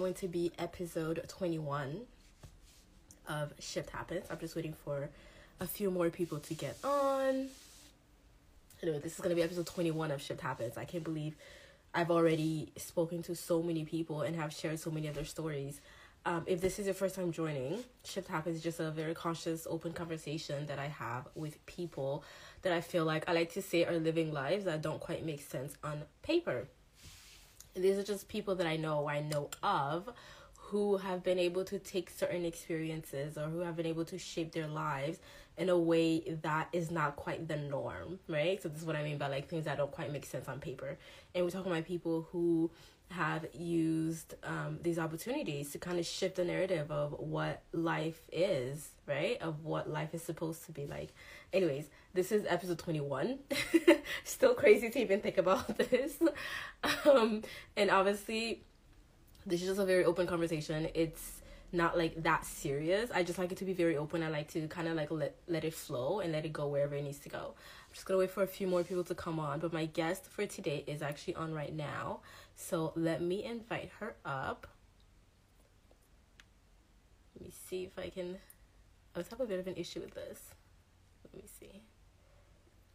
going to be episode 21 of Shift Happens. I'm just waiting for a few more people to get on. Anyway, this is going to be episode 21 of Shift Happens. I can't believe I've already spoken to so many people and have shared so many of their stories. Um, if this is your first time joining, Shift Happens is just a very conscious, open conversation that I have with people that I feel like I like to say are living lives that don't quite make sense on paper. These are just people that I know, I know of, who have been able to take certain experiences or who have been able to shape their lives in a way that is not quite the norm, right? So this is what I mean by like things that don't quite make sense on paper. And we're talking about people who have used um, these opportunities to kind of shift the narrative of what life is, right? Of what life is supposed to be like. Anyways, this is episode 21. Still crazy to even think about this. Um, and obviously, this is just a very open conversation. It's not like that serious. I just like it to be very open. I like to kind of like let let it flow and let it go wherever it needs to go. I'm just gonna wait for a few more people to come on. But my guest for today is actually on right now. So let me invite her up. Let me see if I can. I was having a bit of an issue with this. Let me see.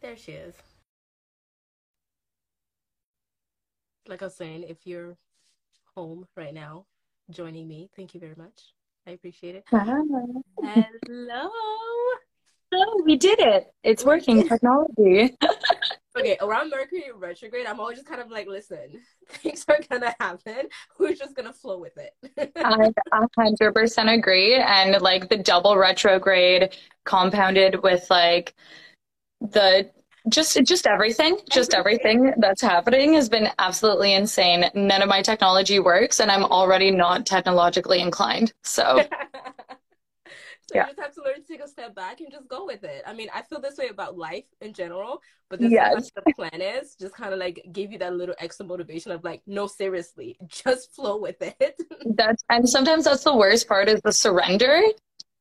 There she is. Like I was saying, if you're home right now joining me, thank you very much. I appreciate it. Hi. Hello. Oh, we did it. It's working. Technology. okay, around Mercury retrograde, I'm always just kind of like, listen, things are gonna happen. We're just gonna flow with it. I 100% agree. And like the double retrograde compounded with like the just just everything just everything that's happening has been absolutely insane none of my technology works and i'm already not technologically inclined so So yeah. you just have to learn to take a step back and just go with it. I mean, I feel this way about life in general, but this yes. is the plan is just kind of like give you that little extra motivation of like, no, seriously, just flow with it. that's and sometimes that's the worst part is the surrender.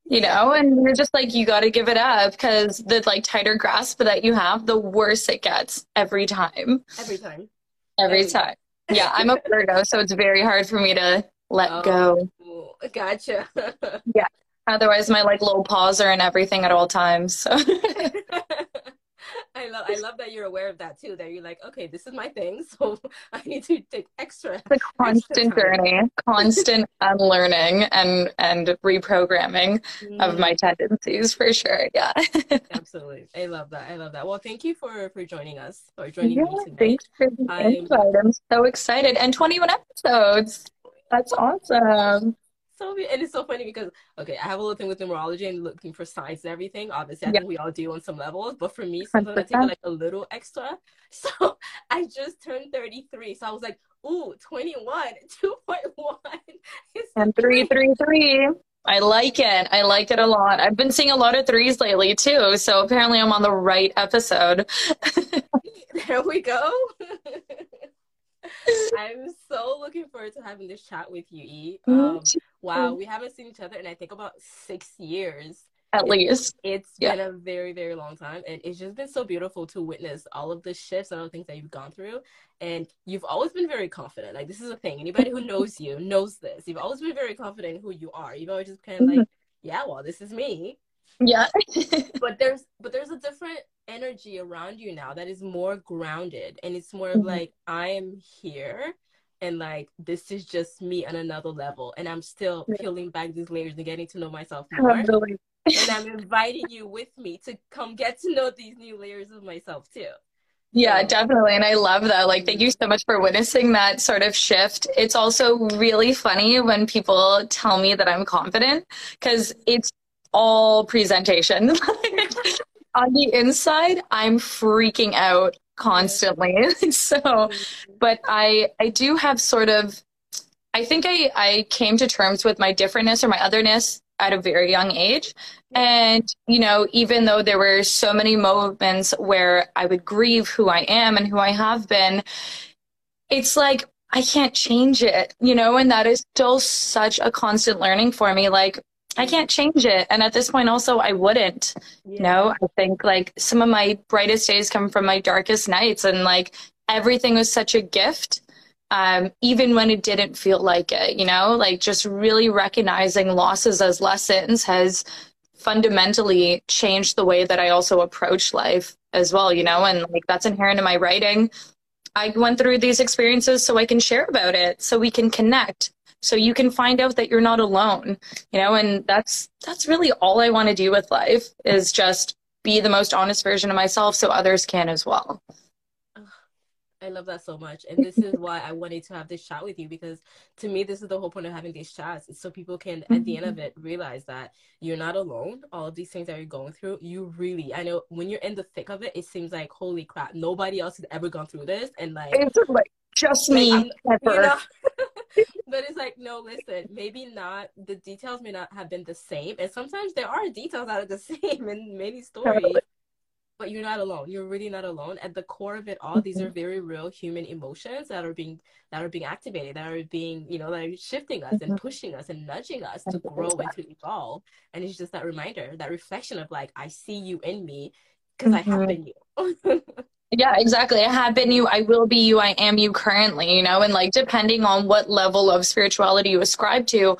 You know, and you're just like, you got to give it up because the like tighter grasp that you have, the worse it gets every time. Every time. Every, every time. Yeah, I'm a Virgo, so it's very hard for me to let oh, go. Gotcha. yeah. Otherwise, my like low paws are in everything at all times. So. I love I love that you're aware of that too. That you're like, okay, this is my thing, so I need to take extra. It's a constant journey, constant unlearning and and reprogramming mm. of my tendencies for sure. Yeah. Absolutely, I love that. I love that. Well, thank you for for joining us or joining yeah, me today. Thanks for the I'm, invite. I'm so excited, and 21 episodes. That's awesome so and it's so funny because okay, I have a little thing with numerology and looking for signs and everything. Obviously, I yeah. think we all do on some levels, but for me, sometimes I take like a little extra. So I just turned 33. So I was like, ooh, 21, 2.1. And three, three, three. I like it. I like it a lot. I've been seeing a lot of threes lately too. So apparently I'm on the right episode. there we go. I'm so looking forward to having this chat with you, E. Um, wow, we haven't seen each other in I think about six years. At least. It's yeah. been a very, very long time. And it's just been so beautiful to witness all of the shifts and all the things that you've gone through. And you've always been very confident. Like this is a thing. Anybody who knows you knows this. You've always been very confident in who you are. You've always just kind of mm-hmm. like, yeah, well, this is me. Yeah. but there's but there's a different energy around you now that is more grounded and it's more of mm-hmm. like I am here and like this is just me on another level and I'm still peeling back these layers and getting to know myself more. and I'm inviting you with me to come get to know these new layers of myself too. Yeah, definitely. And I love that. Like, thank you so much for witnessing that sort of shift. It's also really funny when people tell me that I'm confident because it's all presentation. on the inside, I'm freaking out constantly. so, mm-hmm. but I I do have sort of I think I I came to terms with my differentness or my otherness at a very young age. And, you know, even though there were so many moments where I would grieve who I am and who I have been, it's like I can't change it, you know, and that is still such a constant learning for me. Like, I can't change it. And at this point, also, I wouldn't. Yeah. You know, I think like some of my brightest days come from my darkest nights, and like everything was such a gift um, even when it didn't feel like it, you know, like just really recognizing losses as lessons has fundamentally changed the way that I also approach life as well, you know, and like that's inherent in my writing. I went through these experiences so I can share about it, so we can connect, so you can find out that you're not alone, you know, and that's that's really all I want to do with life is just be the most honest version of myself so others can as well. I love that so much. And this is why I wanted to have this chat with you because to me, this is the whole point of having these chats. Is so people can, at the end of mm-hmm. it, realize that you're not alone. All of these things that you're going through, you really, I know when you're in the thick of it, it seems like, holy crap, nobody else has ever gone through this. And like, it's like just me. Like, you know? but it's like, no, listen, maybe not, the details may not have been the same. And sometimes there are details that are the same in many stories. Totally but you're not alone you're really not alone at the core of it all these are mm-hmm. very real human emotions that are being that are being activated that are being you know that are shifting us and mm-hmm. pushing us and nudging us to grow and to evolve and it's just that reminder that reflection of like i see you in me because mm-hmm. i have been you Yeah, exactly. I have been you. I will be you. I am you currently, you know, and like depending on what level of spirituality you ascribe to,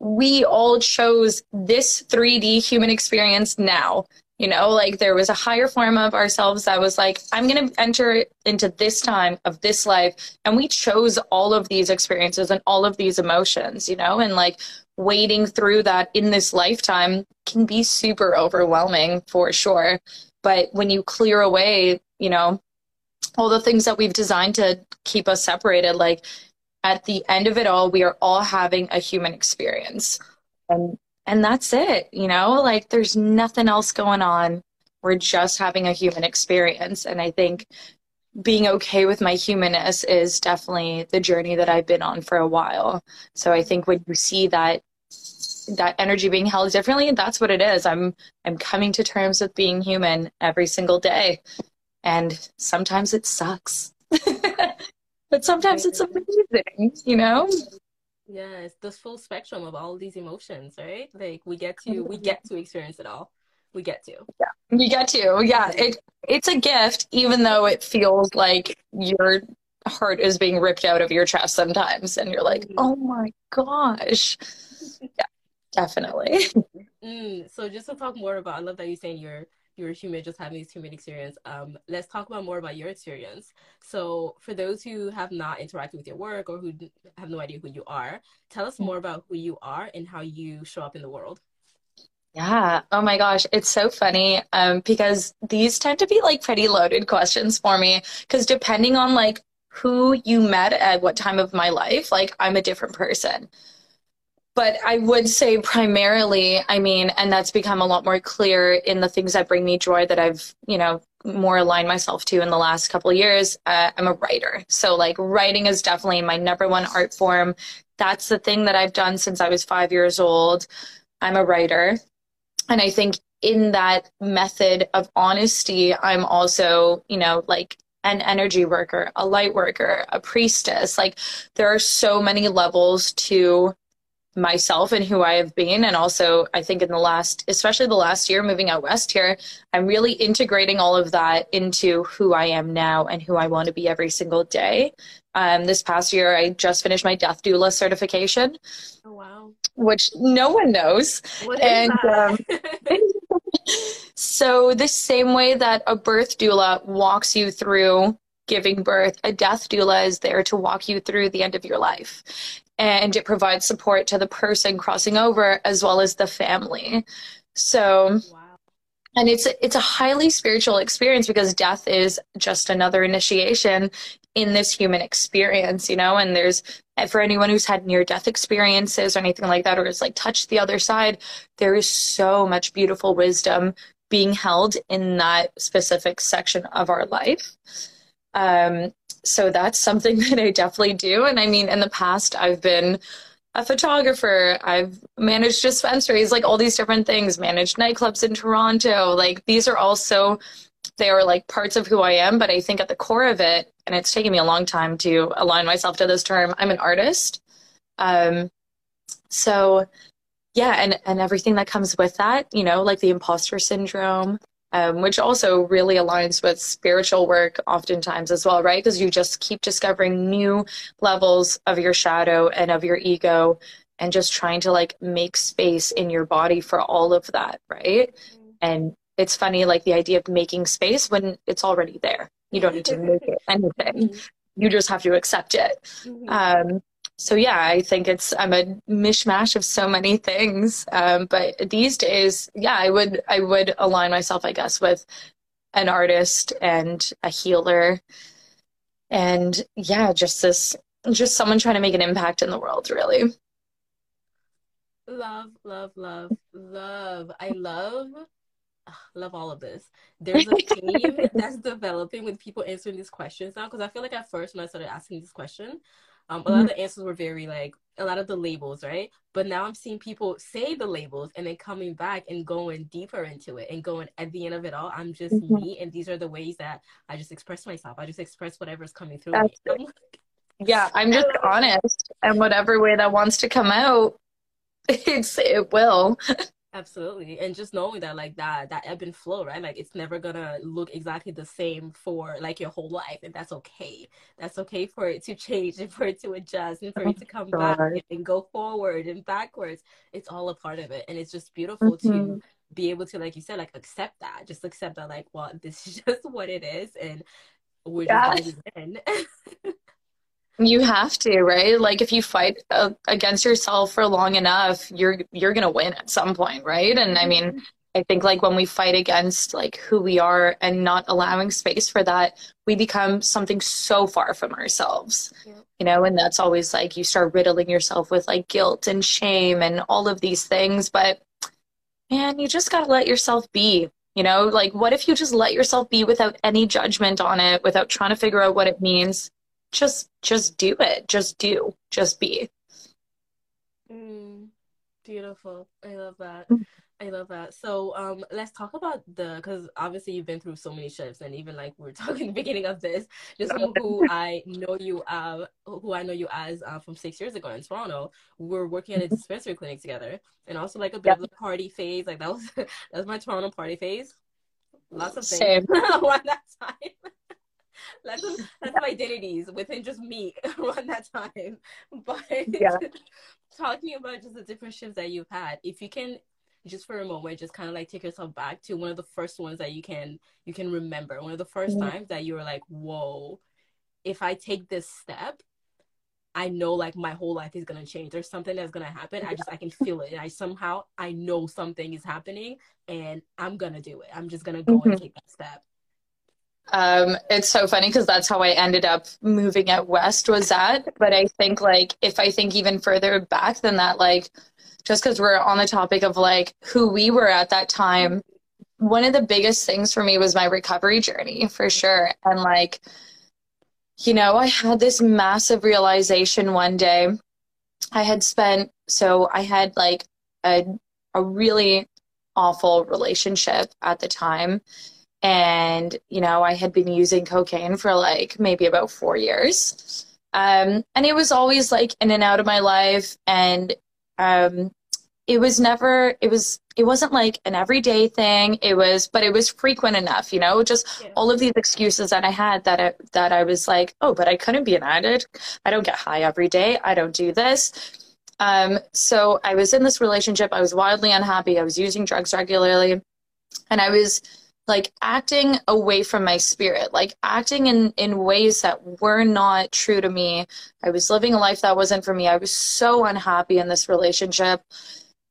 we all chose this 3D human experience now. You know, like there was a higher form of ourselves that was like, I'm going to enter into this time of this life. And we chose all of these experiences and all of these emotions, you know, and like wading through that in this lifetime can be super overwhelming for sure. But when you clear away, you know, all the things that we've designed to keep us separated, like at the end of it all, we are all having a human experience. And and that's it, you know, like there's nothing else going on. We're just having a human experience. And I think being okay with my humanness is definitely the journey that I've been on for a while. So I think when you see that that energy being held differently, that's what it is. I'm I'm coming to terms with being human every single day. And sometimes it sucks. but sometimes it's amazing, you know? Yes, the full spectrum of all these emotions, right? Like we get to we get to experience it all. We get to. Yeah. You get to. Yeah. It it's a gift even though it feels like your heart is being ripped out of your chest sometimes and you're like, mm-hmm. "Oh my gosh." yeah. Definitely. Mm, so just to talk more about I love that you're saying you're you're human just having this human experience um, let's talk about more about your experience so for those who have not interacted with your work or who have no idea who you are tell us more about who you are and how you show up in the world yeah. Oh my gosh. It's so funny um, because these tend to be like pretty loaded questions for me. Because depending on like who you met at what time of my life, like I'm a different person but I would say primarily, I mean, and that's become a lot more clear in the things that bring me joy that I've, you know, more aligned myself to in the last couple years. Uh, I'm a writer. So, like, writing is definitely my number one art form. That's the thing that I've done since I was five years old. I'm a writer. And I think in that method of honesty, I'm also, you know, like an energy worker, a light worker, a priestess. Like, there are so many levels to myself and who I have been. And also, I think in the last, especially the last year moving out west here, I'm really integrating all of that into who I am now and who I want to be every single day. Um, this past year, I just finished my death doula certification. Oh, wow. Which no one knows. What is and, that? Um, so, the same way that a birth doula walks you through giving birth, a death doula is there to walk you through the end of your life and it provides support to the person crossing over as well as the family. So wow. and it's it's a highly spiritual experience because death is just another initiation in this human experience, you know, and there's for anyone who's had near death experiences or anything like that or has like touched the other side, there is so much beautiful wisdom being held in that specific section of our life. Um, so that's something that I definitely do. And I mean, in the past, I've been a photographer, I've managed dispensaries, like all these different things, managed nightclubs in Toronto. Like these are also, they are like parts of who I am. But I think at the core of it, and it's taken me a long time to align myself to this term, I'm an artist. Um, so yeah, and, and everything that comes with that, you know, like the imposter syndrome, um, which also really aligns with spiritual work oftentimes as well, right? Because you just keep discovering new levels of your shadow and of your ego and just trying to like make space in your body for all of that, right? Mm-hmm. And it's funny, like the idea of making space when it's already there. You don't need to make it anything. Mm-hmm. You just have to accept it. Mm-hmm. Um, so yeah, I think it's I'm a mishmash of so many things. Um, but these days, yeah, I would I would align myself, I guess, with an artist and a healer, and yeah, just this just someone trying to make an impact in the world, really. Love, love, love, love. I love love all of this. There's a theme that's developing with people answering these questions now because I feel like at first when I started asking this question, um, a lot of mm-hmm. the answers were very like a lot of the labels, right? But now I'm seeing people say the labels and then coming back and going deeper into it and going at the end of it all, I'm just mm-hmm. me, and these are the ways that I just express myself. I just express whatever's coming through me. yeah, I'm just honest, and whatever way that wants to come out, it's it will. Absolutely. And just knowing that like that that ebb and flow, right? Like it's never gonna look exactly the same for like your whole life. And that's okay. That's okay for it to change and for it to adjust and for oh, it to come God. back and go forward and backwards. It's all a part of it. And it's just beautiful mm-hmm. to be able to, like you said, like accept that. Just accept that like, well, this is just what it is and we're just in. You have to, right? Like if you fight uh, against yourself for long enough, you're you're going to win at some point, right? And I mean, I think like when we fight against like who we are and not allowing space for that, we become something so far from ourselves. Yeah. You know, and that's always like you start riddling yourself with like guilt and shame and all of these things, but man, you just got to let yourself be. You know, like what if you just let yourself be without any judgment on it, without trying to figure out what it means? Just just do it. Just do. Just be. Mm, beautiful. I love that. Mm. i love that. So um let's talk about the because obviously you've been through so many shifts and even like we are talking the beginning of this just who i know you uh who i know you as uh, from six years ago in toronto we are working at a mm-hmm. dispensary clinic together and also like a bit yep. of a party phase. Like that was that was my toronto party phase. Lots of things. Same. that time that's that's my identities within just me around that time. But yeah. talking about just the different shifts that you've had, if you can just for a moment just kind of like take yourself back to one of the first ones that you can you can remember one of the 1st mm-hmm. times that you were like whoa if i take this step i know like my whole life is going to change there's something that's going to happen i just i can feel it and i somehow i know something is happening and i'm going to do it i'm just going to go mm-hmm. and take that step um, it's so funny because that's how I ended up moving out west was that. But I think like if I think even further back than that, like just because we're on the topic of like who we were at that time, one of the biggest things for me was my recovery journey for sure. And like, you know, I had this massive realization one day. I had spent so I had like a a really awful relationship at the time and you know i had been using cocaine for like maybe about four years. Um, and it was always like in and out of my life. And um, it was never it was it wasn't like an everyday thing. It was but it was frequent enough you know just yeah. all of these excuses that i had that I, that i was like oh but i couldn't be an addict. I don't get high every day. I don't do this. Um, so i was in this relationship. I was wildly unhappy. I was using drugs regularly. And i was like acting away from my spirit like acting in in ways that were not true to me. I was living a life that wasn't for me. I was so unhappy in this relationship.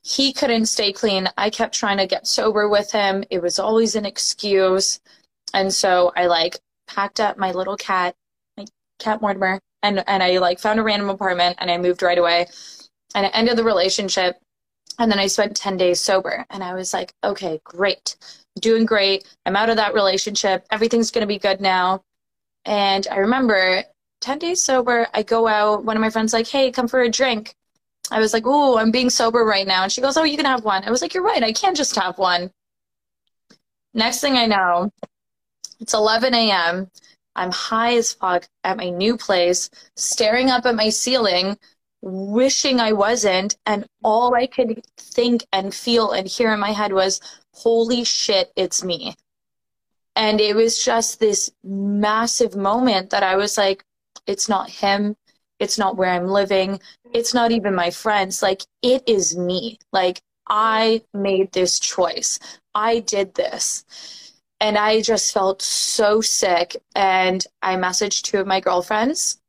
He couldn't stay clean. I kept trying to get sober with him. It was always an excuse. And so i like packed up my little cat my cat mortimer and and i like found a random apartment and i moved right away. And i ended the relationship and then i spent 10 days sober. And i was like okay great doing great. I'm out of that relationship. Everything's going to be good now. And I remember 10 days sober, I go out. One of my friends like, hey, come for a drink. I was like, oh, I'm being sober right now. And she goes, oh, you can have one. I was like, you're right. I can't just have one. Next thing I know, it's 11 a.m. I'm high as fuck at my new place, staring up at my ceiling, wishing I wasn't. And all I could think and feel and hear in my head was, holy shit, it's me. And it was just this massive moment that I was like, it's not him. It's not where I'm living. It's not even my friends. Like, it is me. Like, I made this choice. I did this. And I just felt so sick. And I messaged two of my girlfriends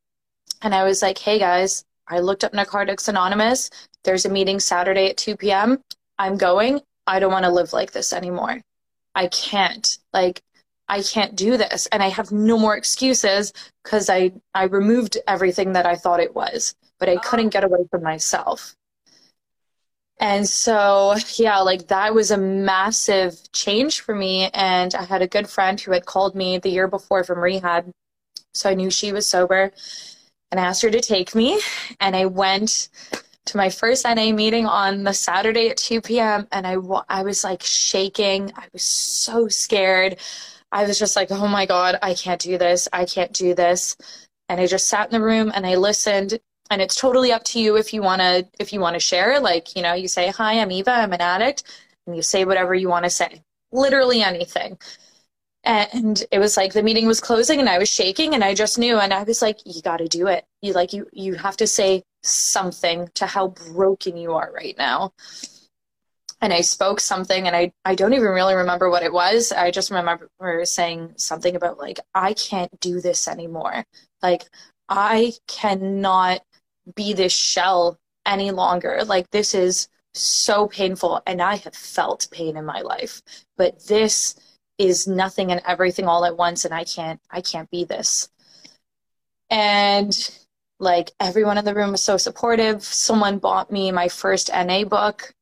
and I was like, hey guys, I looked up Narcotics Anonymous. There's a meeting Saturday at 2 p.m. I'm going. I don't want to live like this anymore. I can't. Like, I can't do this. And I have no more excuses because I, I removed everything that I thought it was, but I couldn't get away from myself. And so, yeah, like that was a massive change for me. And I had a good friend who had called me the year before from rehab. So I knew she was sober. And I asked her to take me. And I went to my first NA meeting on the Saturday at 2 p.m. And I, I was like shaking. I was so scared. I was just like, oh my God, I can't do this. I can't do this. And I just sat in the room and I listened. And it's totally up to you if you want to if you want to share. Like, you know, you say, "Hi, I'm Eva. I'm an addict." And you say whatever you want to say. Literally anything. And it was like the meeting was closing and I was shaking and I just knew and I was like, you got to do it. You like you you have to say something to how broken you are right now and I spoke something and I, I don't even really remember what it was. I just remember saying something about like, I can't do this anymore. Like, I cannot be this shell any longer. Like, this is so painful and I have felt pain in my life, but this is nothing and everything all at once. And I can't, I can't be this. And like everyone in the room was so supportive. Someone bought me my first NA book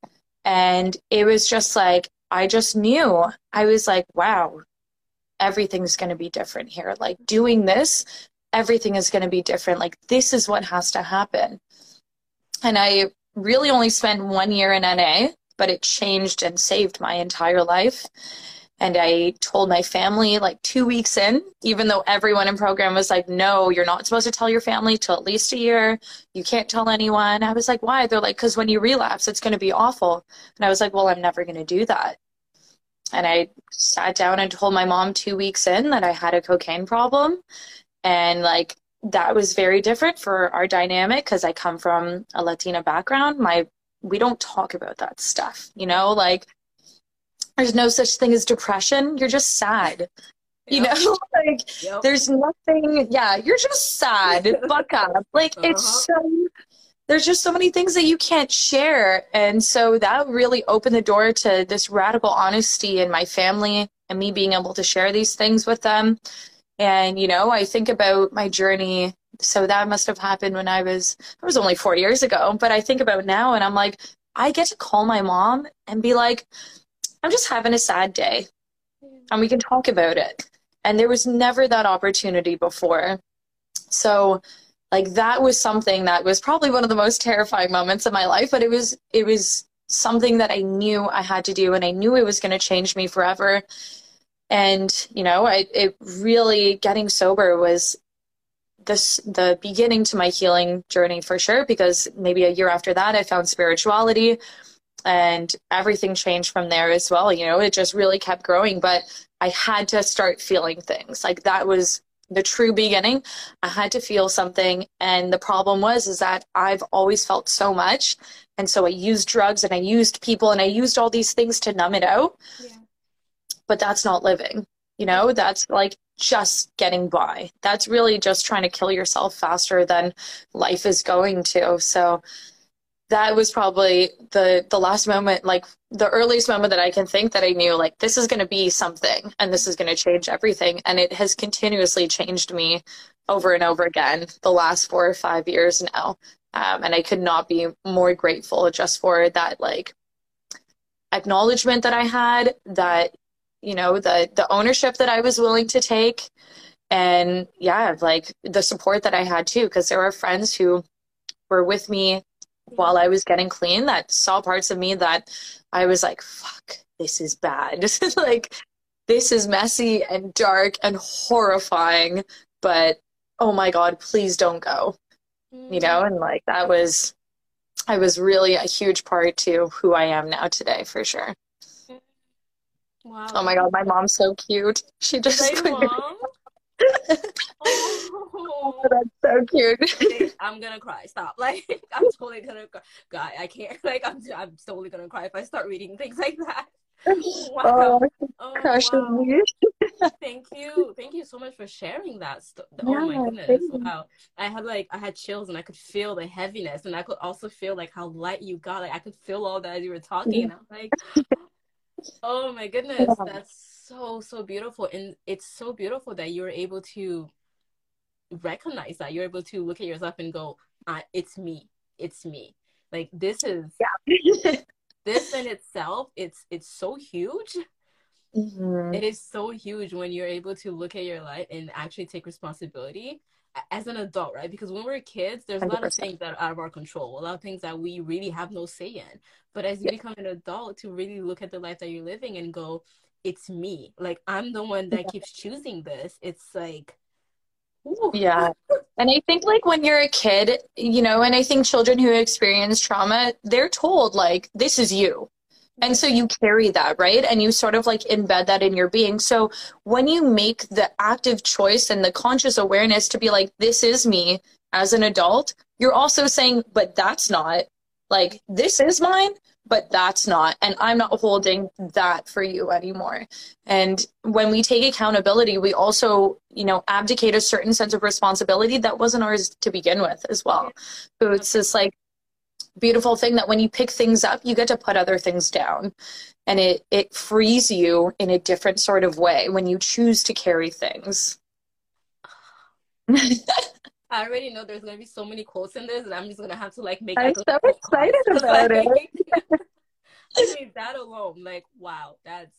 and it was just like, I just knew. I was like, wow, everything's going to be different here. Like doing this, everything is going to be different. Like this is what has to happen. And I really only spent one year in NA, but it changed and saved my entire life. And I told my family like two weeks in, even though everyone in program was like, no, you're not supposed to tell your family till at least a year. You can't tell anyone. I was like, why? They're like, because when you relapse, it's going to be awful. And I was like, well, I'm never going to do that. And I sat down and told my mom two weeks in that I had a cocaine problem. And like, that was very different for our dynamic because I come from a Latina background. My we don't talk about that stuff, you know, like there's no such thing as depression. You're just sad. You yep. know, like yep. there's nothing. Yeah, you're just sad. Buck up. Like uh-huh. it's so. There's just so many things that you can't share, and so that really opened the door to this radical honesty in my family and me being able to share these things with them. And you know, I think about my journey. So that must have happened when I was. It was only four years ago, but I think about now, and I'm like, I get to call my mom and be like I'm just having a sad day and we can talk about it. And there was never that opportunity before. So like that was something that was probably one of the most terrifying moments of my life, but it was it was something that I knew I had to do and I knew it was going to change me forever. And, you know, I it really getting sober was this the beginning to my healing journey for sure because maybe a year after that I found spirituality and everything changed from there as well you know it just really kept growing but i had to start feeling things. Like that was the true beginning. I had to feel something and the problem was is that i've always felt so much and so i used drugs and i used people and i used all these things to numb it out. Yeah. but that's not living you know? That's like just getting by. That's really just trying to kill yourself faster than life is going to. So that was probably the the last moment like the earliest moment that i can think that i knew like this is going to be something and this is going to change everything. And it has continuously changed me over and over again the last four or five years now. Um, and i could not be more grateful just for that like acknowledgement that i had that you know the the ownership that i was willing to take and yeah like the support that i had too. Because there were friends who were with me while I was getting clean that saw parts of me that I was like, fuck, this is bad. This is like, this is messy and dark and horrifying, but oh my God, please don't go. Mm-hmm. You know, mm. and like that was, I was really a huge part to who I am now today for sure. Wow. Oh my god, my mom's so cute. She just Is that your mom? Oh, Oh. that's so cute. I'm gonna cry. Stop. Like I'm totally gonna cry. God, I can't. Like I'm. I'm totally gonna cry if I start reading things like that. Wow. Oh, Oh, crushes wow. me. Thank you. Thank you so much for sharing that. St- oh my goodness. Wow. I had like I had chills and I could feel the heaviness and I could also feel like how light you got. Like I could feel all that as you were talking and I'm like, oh my goodness, Yeah. that's so so beautiful. And it's so beautiful that you're able to recognize that. You're able to look at yourself and go, I, it's me. It's me. Like this is Yeah. this in itself, it's it's so huge. Mhm. It is so huge when you're able to look at your life and actually take responsibility as an adult, right? Because when we're kids, there's a lot of things that are out of our control, a lot of things that we really have no say in. But as you Yeah. become an adult, to really look at the life that you're living and go, it's me. Like I'm the one that keeps choosing this. It's like, ooh. Yeah. And I think like when you're a kid, you know, and I think children who experience trauma, they're told like this is you. And so you carry that, right? And you sort of like embed that in your being. So when you make the active choice and the conscious awareness to be like this is me as an adult, you're also saying but that's not like this is mine, but that's not and I'm not holding that for you anymore. And when we take accountability, we also, you know, abdicate a certain sense of responsibility that wasn't ours to begin with as well. So it's this like beautiful thing that when you pick things up, you get to put other things down. And it it frees you in a different sort of way when you choose to carry things. I already know there's gonna be so many quotes in this, and I'm just gonna have to like make. I'm so excited card. about it. I mean, that alone, like, wow, that's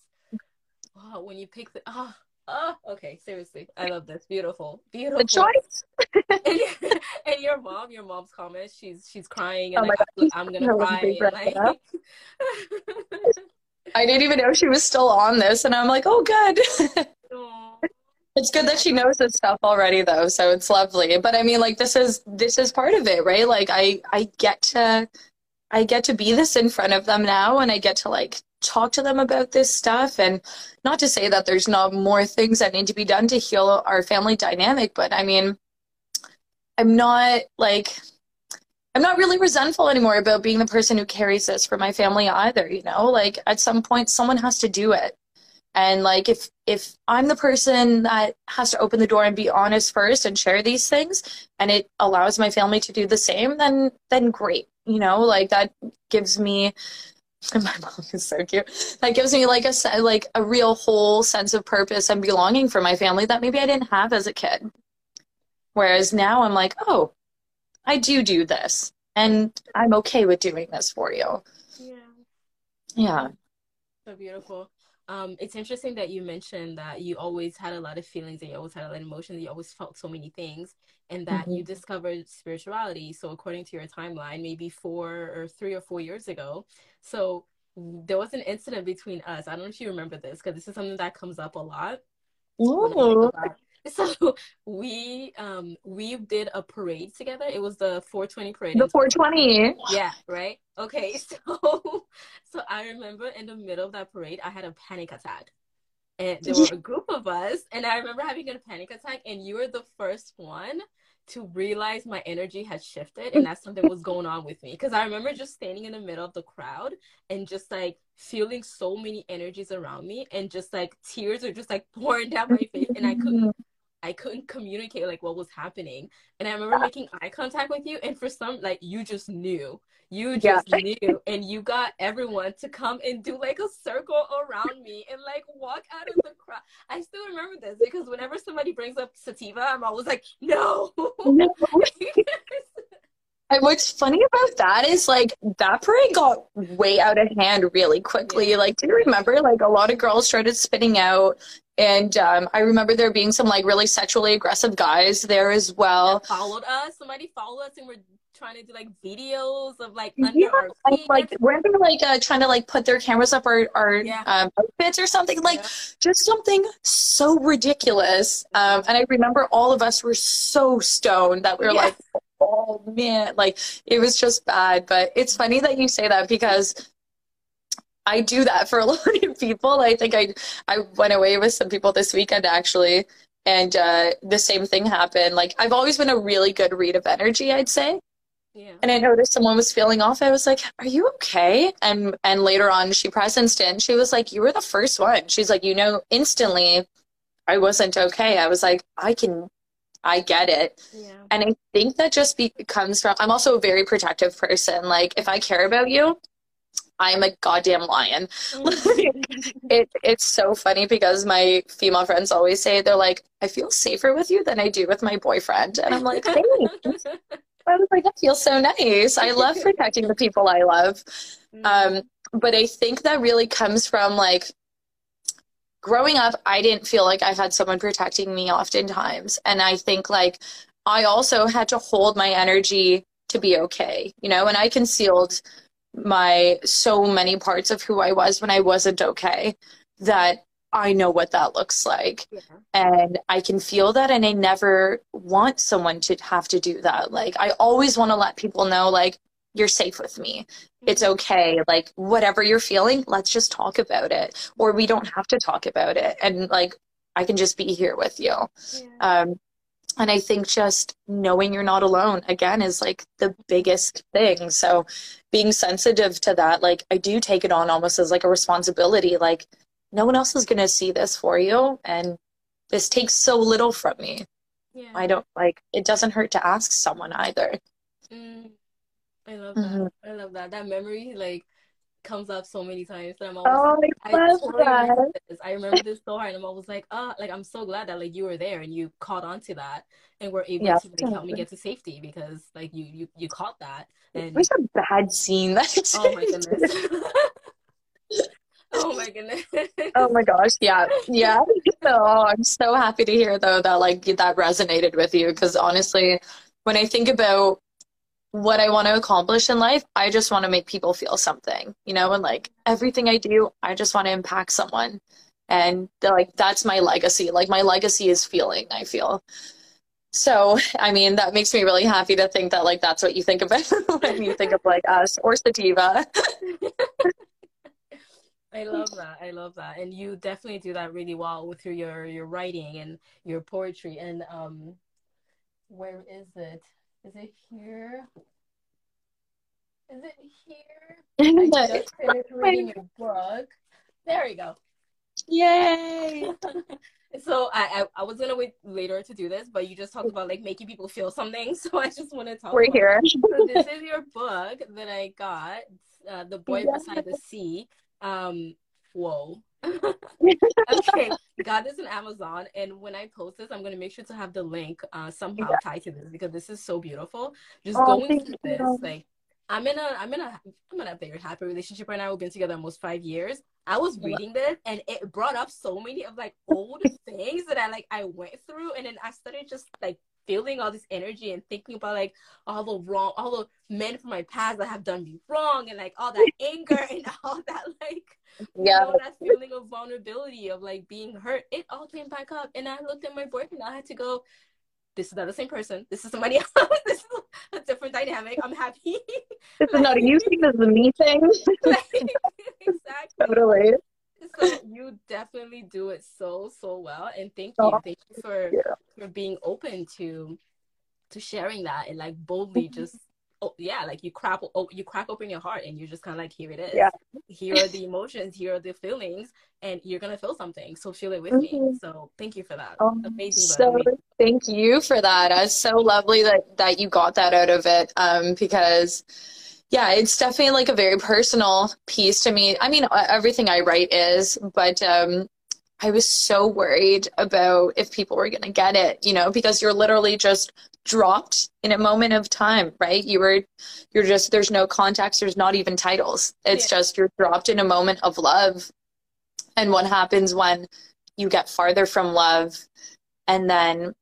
wow. When you pick the, oh, oh, okay, seriously, I love this. Beautiful, beautiful. The choice. and, and your mom, your mom's comment. she's she's crying and Oh my like I'm, I'm gonna cry like. I didn't even know she was still on this and I'm like, oh good. It's good that she knows this stuff already though, so it's lovely. But I mean like this is this is part of it, right? Like I I get to I get to be this in front of them now and I get to like talk to them about this stuff and not to say that there's not more things that need to be done to heal our family dynamic, but I mean I'm not like I'm not really resentful anymore about being the person who carries this for my family either, you know? Like at some point someone has to do it. And like if if I'm the person that has to open the door and be honest first and share these things and it allows my family to do the same, then then great. You know, like that gives me my mom is so cute. That gives me like a like a real whole sense of purpose and belonging for my family that maybe I didn't have as a kid. Whereas now I'm like, oh, I do do this and I'm okay with doing this for you. Yeah. Yeah. So beautiful. Um, it's interesting that you mentioned that you always had a lot of feelings and you always had a lot of emotions. You always felt so many things, and that you discovered spirituality. So, according to your timeline, maybe four or three or four years ago. So, there was an incident between us. I don't know if you remember this because this is something that comes up a lot. when I think Ooh. about- So we um we did a parade together. It was the 420 parade. The 420. Yeah, right. Okay, so so I remember in the middle of that parade, I had a panic attack, and there were a group of us, and I remember having a panic attack, and you were the first one to realize my energy had shifted and that something was going on with me. Because I remember just standing in the middle of the crowd and just like feeling so many energies around me, and just like tears are just like pouring down my face, and I couldn't I couldn't communicate like what was happening. And I remember making eye contact with you, and for some, like you just knew, you Yeah. just knew, and you got everyone to come and do like a circle around me and like walk out of the crowd. I still remember this because whenever somebody brings up sativa, I'm always like, no. And what's funny about that is like that parade got way out of hand really quickly. Yeah. Like, do you remember? Like a lot of girls started spitting out, and um, I remember there being some like really sexually aggressive guys there as well. followed us. Somebody followed us, and we're trying to do like videos of like under Yeah, our feet. like weren't they like uh, trying to like put their cameras up our our Yeah. um, outfits or something? Like Yeah. just something so ridiculous. Um, and I remember all of us were so stoned that we were Yeah. like, oh man, like it was just bad. But it's funny that you say that because I do that for a lot of people. I think I I went away with some people this weekend actually, and uh, the same thing happened. Like I've always been a really good read of energy, I'd say. Yeah. And I noticed someone was feeling off. I was like, "Are you okay?" And and later on, she presenced it. And she was like, "You were the first one." She's like, "You know, instantly, I wasn't okay." I was like, "I can, I get it." Yeah. And I think that just be- comes from. I'm also a very protective person. Like, if I care about you, I'm a goddamn lion. it it's so funny because my female friends always say they're like, I feel safer with you than I do with my boyfriend, and I'm like, thanks. I was like, that feels so nice. I love protecting the people I love. Um, but I think that really comes from like growing up, I didn't feel like I had someone protecting me oftentimes. And I think like I also had to hold my energy to be okay, you know, and I concealed my so many parts of who I was when I wasn't okay that I know what that looks like. yeah. And I can feel that and I never want someone to have to do that. Like I always want to let people know like you're safe with me. It's okay. Like whatever you're feeling, let's just talk about it. Or we don't have to talk about it. And like I can just be here with you. Yeah. Um and I think just knowing you're not alone again is like the biggest thing. So being sensitive to that, like I do take it on almost as like a responsibility. Like no one else is going to see this for you. And this takes so little from me. yeah. I don't like it doesn't hurt to ask someone either. Mm, I love that. I love that. That memory like comes up so many times that I'm always Oh, I I love totally remember this. I remember this so hard and I'm always like, ah, like I'm so glad that like you were there and you caught on to that and were able Yeah, to like help me get to safety because like you you you caught that It and was a bad scene. That's oh my goodness. oh my goodness. Oh my gosh, yeah, yeah. Oh, I'm so happy to hear though that like that resonated with you because honestly, when I think about what I want to accomplish in life, I just want to make people feel something, you know, and like everything I do, I just want to impact someone. And like that's my legacy. Like my legacy is feeling, I feel. So, I mean, that makes me really happy to think that like that's what you think of it when you think of like us or Sativa. I love that. I love that. And you definitely do that really well with your your, your writing and your poetry. And um where is it? Is it here? Is it here? I just finished reading your book. There we go. Yay! So I, I I was gonna wait later to do this, but you just talked about like making people feel something. So I just want to talk. We're here. so this is your book that I got, uh, The Boy Yeah. Beside the Sea. Um, whoa. okay, got this on Amazon, and when I post this, I'm gonna make sure to have the link uh, somehow Yeah. tied to this because this is so beautiful. Just Oh, going through this, like I'm in a I'm in a I'm in a very happy relationship right now. We've been together almost five years. I was reading this, and it brought up so many of like old things that I like I went through, and then I started just like feeling all this energy and thinking about like all the wrong all the men from my past that have done me wrong and like all that anger and all that like you Yeah. know that feeling of vulnerability of like being hurt it all came back up. And i looked at my boyfriend i had to go this is not the same person. This is somebody else. This is a different dynamic. I'm happy. This is not a you thing, this is a me thing. like, exactly. Totally. So you definitely do it so so well and thank you Oh, thank you for you. for being open to to sharing that and like boldly Mm-hmm. just oh yeah like you crack oh, you crack open your heart and you're just kind of like here it is Yeah. here are the emotions here are the feelings and you're gonna feel something so feel it with me Mhm. so thank you for that Oh, amazing So amazing. thank you for that. It's so lovely that that you got that out of it. Um, because yeah, it's definitely like a very personal piece to me. I mean, everything I write is, but um, I was so worried about if people were gonna get it, you know, because you're literally just dropped in a moment of time, right? You were, you're just there's no context, there's not even titles. It's Yeah. just you're dropped in a moment of love. And what happens when you get farther from love and then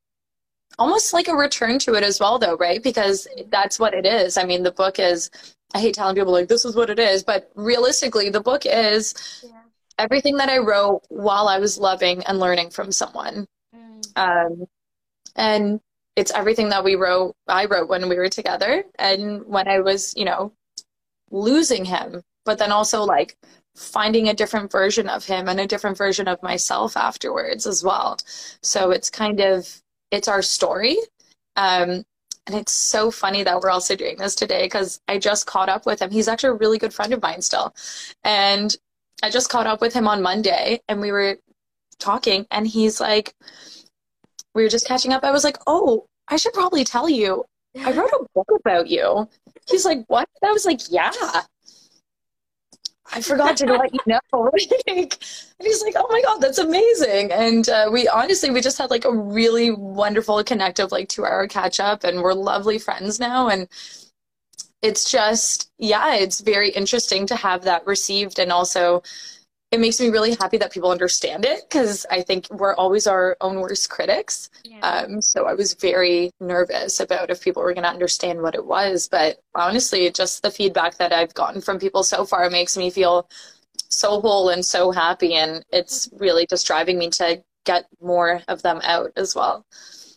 almost like a return to it as well though right because that's what it is i mean the book is i hate telling people like this is what it is but realistically the book is yeah. everything that i wrote while i was loving and learning from someone Mm. um, and it's everything that we wrote i wrote when we were together and when i was you know losing him but then also like finding a different version of him and a different version of myself afterwards as well. So it's kind of it's our story. Um, and it's so funny that we're also doing this today because I just caught up with him. He's actually a really good friend of mine still. And I just caught up with him on Monday and we were talking and he's like we were just catching up. I was like, "Oh, I should probably tell you. I wrote a book about you." He's like, "What?" I was like, "Yeah." I forgot to let you know. and he's like, oh my God, that's amazing. And uh, we honestly, we just had like a really wonderful connective, like two hour catch up, and we're lovely friends now. And it's just, yeah, it's very interesting to have that received and also it makes me really happy that people understand it because I think we're always our own worst critics. Yeah. Um, so I was very nervous about if people were going to understand what it was. But honestly, just the feedback that I've gotten from people so far makes me feel so whole and so happy. And it's really just driving me to get more of them out as well.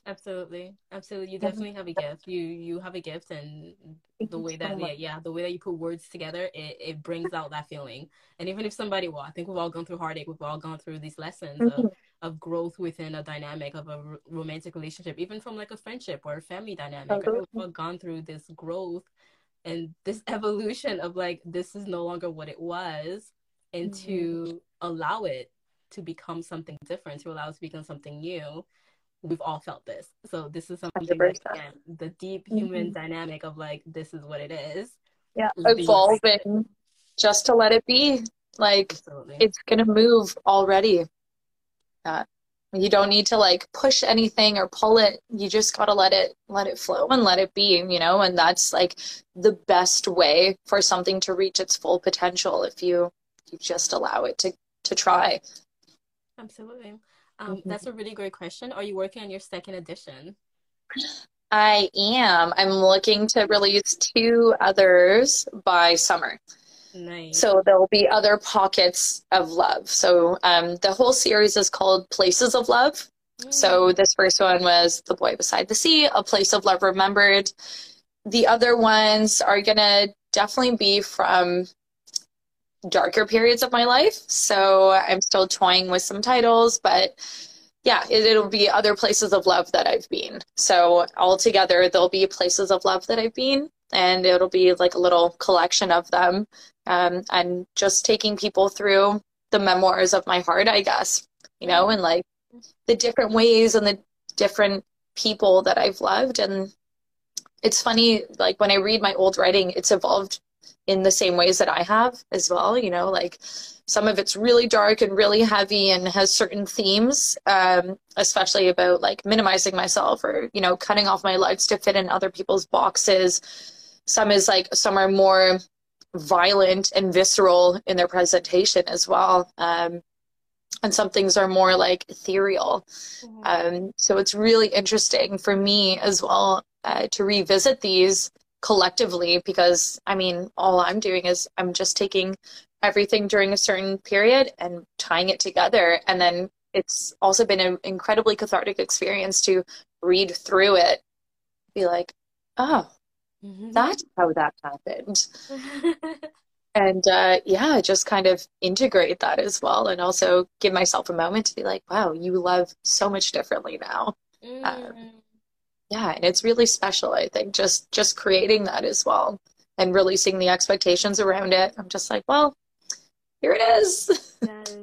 Absolutely, absolutely. You definitely have a gift. You you have a gift, and the way that yeah, yeah, the way that you put words together, it, it brings out that feeling. And even if somebody, well, I think we've all gone through heartache. We've all gone through these lessons mm-hmm. of, of growth within a dynamic of a r- romantic relationship, even from like a friendship or a family dynamic. We've all gone through this growth and this evolution of like this is no longer what it was, and mm-hmm. to allow it to become something different, to allow it to become something new we've all felt this. So this is something again, the deep human mm-hmm. dynamic of like this is what it is. Yeah, evolving just to let it be. Like Absolutely. it's gonna move already. Uh, you don't need to like push anything or pull it. You just gotta let it let it flow and let it be, you know, and that's like the best way for something to reach its full potential if you you just allow it to to try. Absolutely. Um, mm-hmm. That's a really great question. Are you working on your second edition? I am. I'm looking to release two others by summer. Nice. So there will be other pockets of love. So um, the whole series is called Places of Love. Mm-hmm. So this first one was The Boy Beside the Sea, A Place of Love Remembered. The other ones are going to definitely be from darker periods of my life. So I'm still toying with some titles, but yeah, it, will be other places of love that I've been. So altogether, there'll be places of love that I've been, and it'll be like a little collection of them. Um, and just taking people through the memoirs of my heart, I guess, you know, and like the different ways and the different people that I've loved. And it's funny, like when I read my old writing, it's evolved in the same ways that I have as well. You know, like some of it's really dark and really heavy and has certain themes, um, especially about like minimizing myself or, you know, cutting off my legs to fit in other people's boxes. Some is like, some are more violent and visceral in their presentation as well. Um, and some things are more like ethereal. Mm-hmm. Um, so it's really interesting for me as well uh, to revisit these collectively because I mean, all I'm doing is I'm just taking everything during a certain period and tying it together. And then it's also been an incredibly cathartic experience to read through it, be like, oh, mm-hmm. that's how that happened. and uh, yeah, just kind of integrate that as well. And also give myself a moment to be like, wow, you love so much differently now. Mm. Um, yeah and it's really special i think just just creating that as well and releasing the expectations around it i'm just like well here it is yes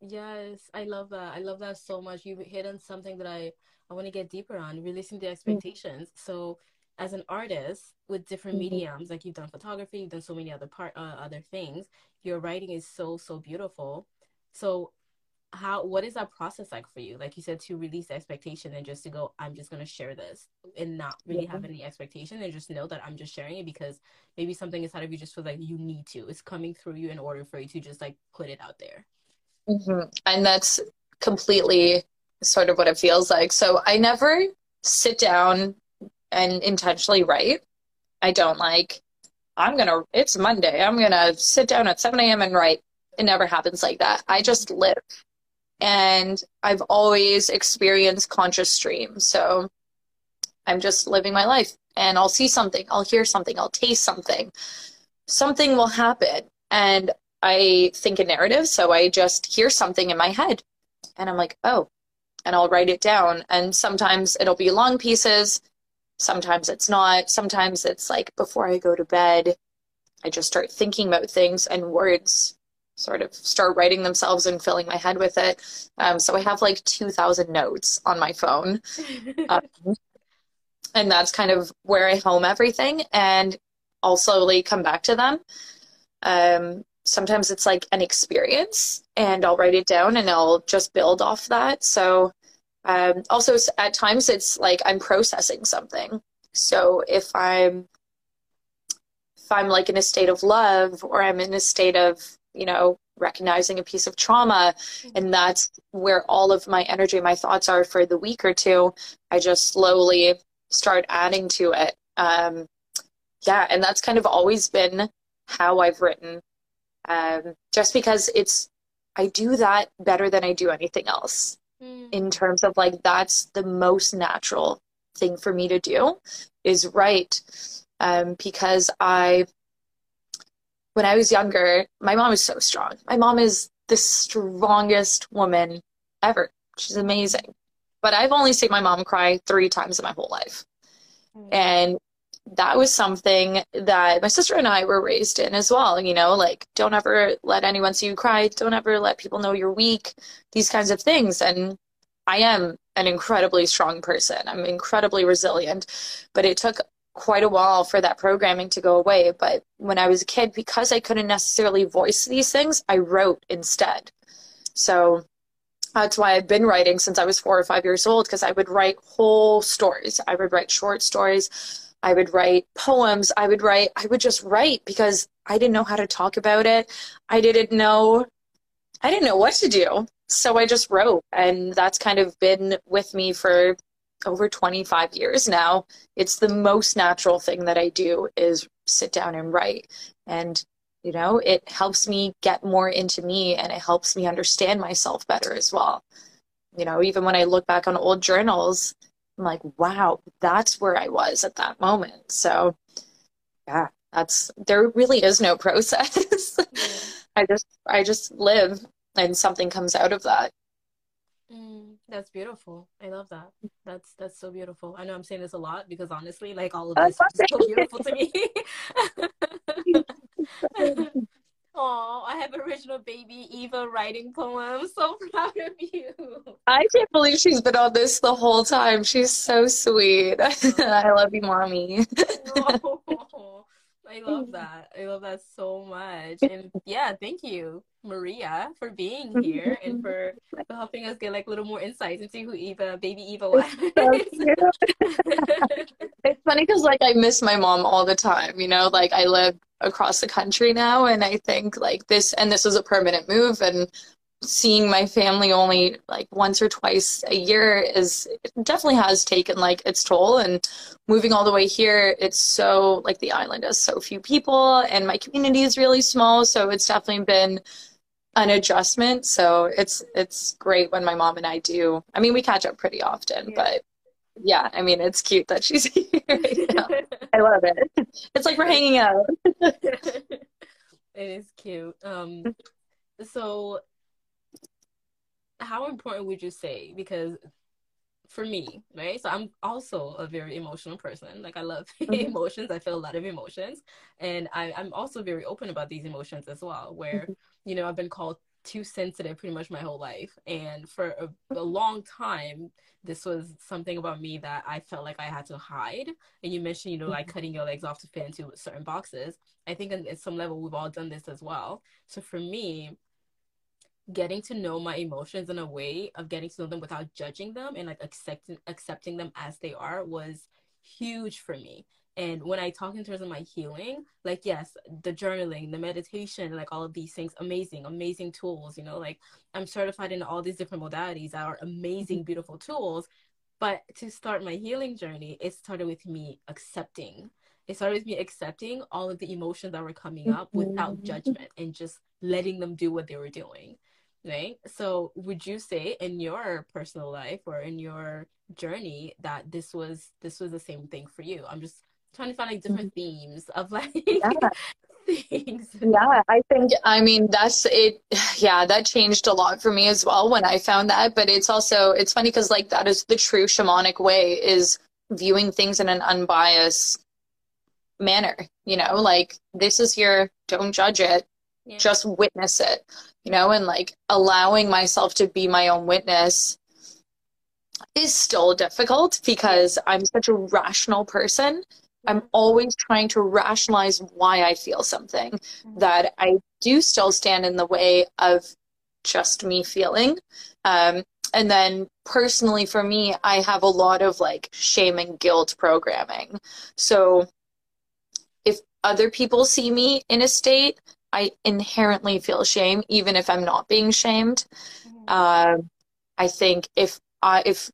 yes i love that i love that so much you hit on something that i i want to get deeper on releasing the mm. expectations mm-hmm. so as an artist with different mm-hmm. mediums like you've done photography you've done so many other part uh, other things your writing is so so beautiful so how what is that process like for you? Like you said to release the expectation and just to go i'm just going to share this and not really yeah. have any expectation and just know that i'm just sharing it because maybe something inside of you just feels like you need to. It's coming through you in order for you to just like put it out there. Mm-hmm. and that's completely sort of what it feels like. So i never sit down and intentionally write. I don't like i'm gonna it's monday. I'm gonna sit down at 7 a.m and write. It never happens like that. I just live and I've always experienced conscious stream. So I'm just living my life and I'll see something, I'll hear something, I'll taste something. Something will happen and I think in narrative. So I just hear something in my head and I'm like, oh, and I'll write it down. And sometimes it'll be long pieces. Sometimes it's not. Sometimes it's like before I go to bed, I just start thinking about things and words sort of start writing themselves and filling my head with it. Um, so I have like 2,000 notes on my phone. um, and that's kind of where I home everything. And I'll slowly come back to them. Um, sometimes it's like an experience and I'll write it down and I'll just build off that. So um, also at times it's like I'm processing something. So if I'm if I'm like in a state of love or I'm in a state of, you know, recognizing a piece of trauma and that's where all of my energy, my thoughts are for the week or two, I just slowly start adding to it. Um, yeah, and that's kind of always been how I've written. Um, just because it's, I do that better than I do anything else mm. in terms of like, that's the most natural thing for me to do is write. Um, because I, when I was younger, my mom is so strong. My mom is the strongest woman ever. She's amazing. But I've only seen my mom cry three times in my whole life. Mm. And that was something that my sister and I were raised in as well. You know, like don't ever let anyone see you cry. Don't ever let people know you're weak. These kinds of things. And I am an incredibly strong person. I'm incredibly resilient. But it took quite a while for that programming to go away. But when I was a kid, because I couldn't necessarily voice these things, I wrote instead. So that's why I've been writing since I was four or five years old because I would write whole stories. I would write short stories. I would write poems. I would write, I would just write because I didn't know how to talk about it. I didn't know, I didn't know what to do. So I just wrote. And that's kind of been with me for over 25 years now. It's the most natural thing that I do is sit down and write. And you know it helps me get more into me and it helps me understand myself better as well you know even when i look back on old journals i'm like wow that's where i was at that moment so yeah that's there really is no process i just i just live and something comes out of that that's beautiful i love that that's that's so beautiful i know i'm saying this a lot because honestly like all of this is so beautiful to me Oh, I have original baby Eva writing poems. So proud of you. I can't believe she's been on this the whole time. She's so sweet. I love you, mommy. oh, I love that. I love that so much. And yeah, thank you, Maria, for being here and for, for helping us get like a little more insights into who Eva, baby Eva was. it's funny because like I miss my mom all the time. You know, like I live across the country now and i think like this and this was a permanent move and seeing my family only like once or twice a year is definitely has taken like its toll and moving all the way here it's so like the island has so few people and my community is really small so it's definitely been an adjustment so it's it's great when my mom and i do i mean we catch up pretty often yeah. but yeah, I mean, it's cute that she's here. I love it. It's like we're hanging out. it is cute. Um, so how important would you say? Because for me, right? So I'm also a very emotional person. Like I love mm-hmm. emotions. I feel a lot of emotions, and I, I'm also very open about these emotions as well. Where mm-hmm. you know I've been called too sensitive pretty much my whole life. And for a, a, long time, this was something about me that I felt like I had to hide. And you mentioned, you know, like mm-hmm. cutting your legs off to fit into certain boxes. I think at some level, we've all done this as well. So for me, getting to know my emotions in a way of getting to know them without judging them and like accepting accepting them as they are was huge for me and when I talk in terms of my healing, like, yes, the journaling, the meditation, like all of these things, amazing, amazing tools. You know, like I'm certified in all these different modalities that are amazing, mm-hmm. beautiful tools. But to start my healing journey, it started with me accepting. It started with me accepting all of the emotions that were coming up without mm-hmm. judgment and just letting them do what they were doing right so would you say in your personal life or in your journey that this was this was the same thing for you i'm just trying to find like different mm-hmm. themes of like yeah. things. Yeah, I think, I mean, that's it. Yeah, that changed a lot for me as well when I found that. But it's also, it's funny because, like, that is the true shamanic way is viewing things in an unbiased manner. You know, like, this is here, don't judge it, yeah. just witness it, you know, and like allowing myself to be my own witness is still difficult because I'm such a rational person. I'm always trying to rationalize why I feel something mm-hmm. that I do still stand in the way of just me feeling. Um, and then personally for me, I have a lot of like shame and guilt programming. So if other people see me in a state, I inherently feel shame, even if I'm not being shamed. Mm-hmm. Uh, I think if I if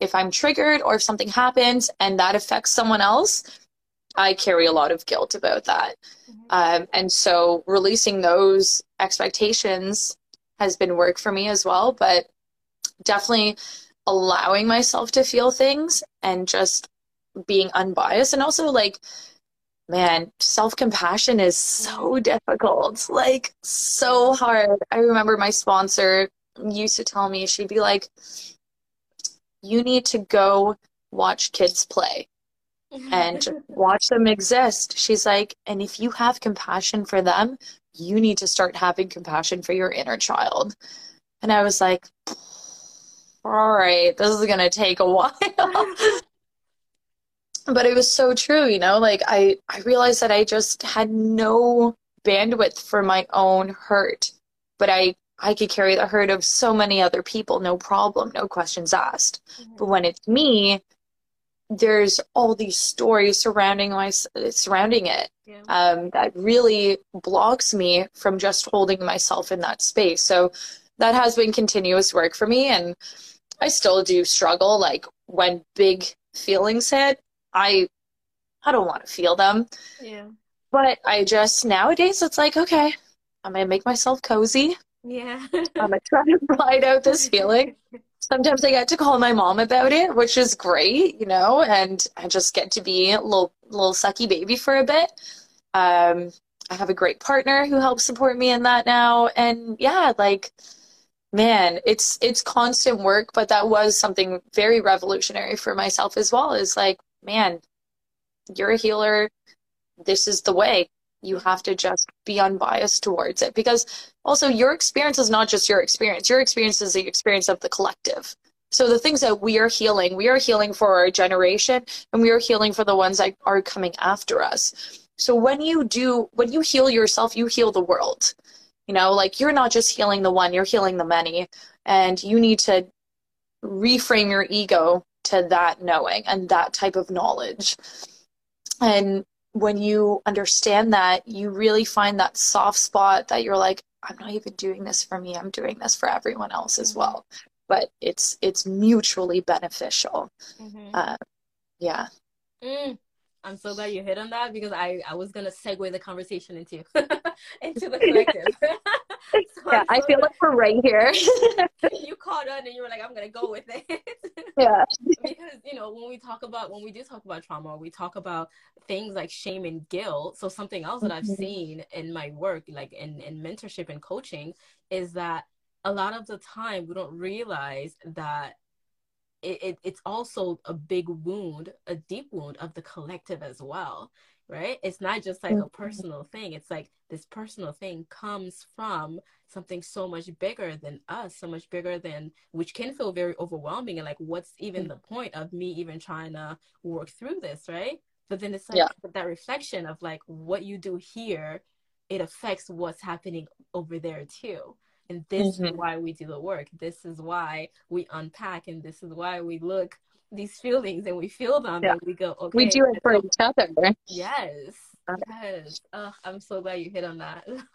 if I'm triggered or if something happens and that affects someone else, I carry a lot of guilt about that. Mm-hmm. Um, and so releasing those expectations has been work for me as well, but definitely allowing myself to feel things and just being unbiased and also like man self-compassion is so mm-hmm. difficult like so hard i remember my sponsor used to tell me she'd be like you need to go watch kids play and watch them exist. She's like, and if you have compassion for them, you need to start having compassion for your inner child. And I was like, all right, this is going to take a while. But it was so true, you know, like I, I realized that I just had no bandwidth for my own hurt, but I I could carry the hurt of so many other people, no problem, no questions asked. Mm-hmm. But when it's me, there's all these stories surrounding my surrounding it yeah. um, that really blocks me from just holding myself in that space. So that has been continuous work for me, and I still do struggle. Like when big feelings hit, I I don't want to feel them. Yeah. But I just nowadays it's like okay, I'm gonna make myself cozy. Yeah. I'm gonna try to ride out this feeling. Sometimes I get to call my mom about it, which is great, you know, and I just get to be a little little sucky baby for a bit. Um, I have a great partner who helps support me in that now, and yeah, like man, it's it's constant work, but that was something very revolutionary for myself as well. Is like, man, you're a healer. This is the way. You have to just be unbiased towards it. Because also your experience is not just your experience. Your experience is the experience of the collective. So the things that we are healing we are healing for our generation and we are healing for the ones that are coming after us. So when you do when you heal yourself you heal the world. You know like you're not just healing the one you're healing the many. And you need to reframe your ego to that knowing and that type of knowledge and when you understand that, you really find that soft spot that you're like, I'm not even doing this for me. I'm doing this for everyone else as mm-hmm. well. But it's it's mutually beneficial. Mm-hmm. Uh, yeah. Mm. I'm so glad you hit on that because I, I was gonna segue the conversation into into the collective. so yeah, I feel like we're right here. you caught on and you were like, I'm gonna go with it. yeah. because you know when we talk about when we do talk about trauma, we talk about things like shame and guilt. So something else that I've mm-hmm. seen in my work, like in in mentorship and coaching, is that a lot of the time we don't realize that it, it, it's also a big wound, a deep wound of the collective as well, right? It's not just like mm-hmm. a personal thing. It's like this personal thing comes from something so much bigger than us, so much bigger than, which can feel very overwhelming. And like, what's even mm-hmm. the point of me even trying to work through this, right? But then it's like yeah. that reflection of like what you do here, it affects what's happening over there too. And this mm-hmm. is why we do the work. This is why we unpack and this is why we look these feelings and we feel them yeah. and we go, okay. We do it for each other. Yes. Yes. Oh, I'm so glad you hit on that.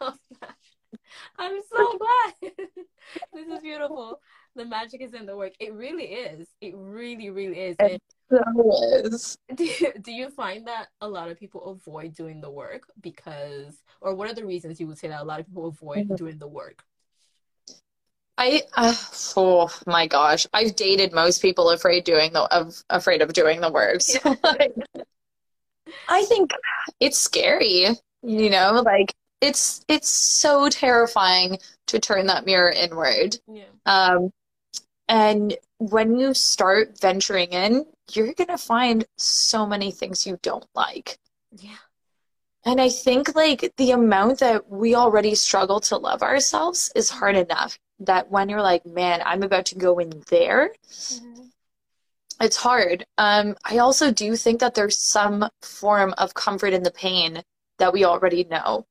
I'm so glad. this is beautiful. The magic is in the work. It really is. It really, really is. It so is. Do you, do you find that a lot of people avoid doing the work because, or what are the reasons you would say that a lot of people avoid mm-hmm. doing the work? I uh, oh my gosh, I've dated most people afraid doing the of afraid of doing the work. So, like, I think it's scary. You know, like it's it's so terrifying to turn that mirror inward. Yeah. Um, and when you start venturing in, you're gonna find so many things you don't like. Yeah. And I think like the amount that we already struggle to love ourselves is hard enough that when you're like, man, I'm about to go in there, Mm-hmm. it's hard. Um, I also do think that there's some form of comfort in the pain that we already know.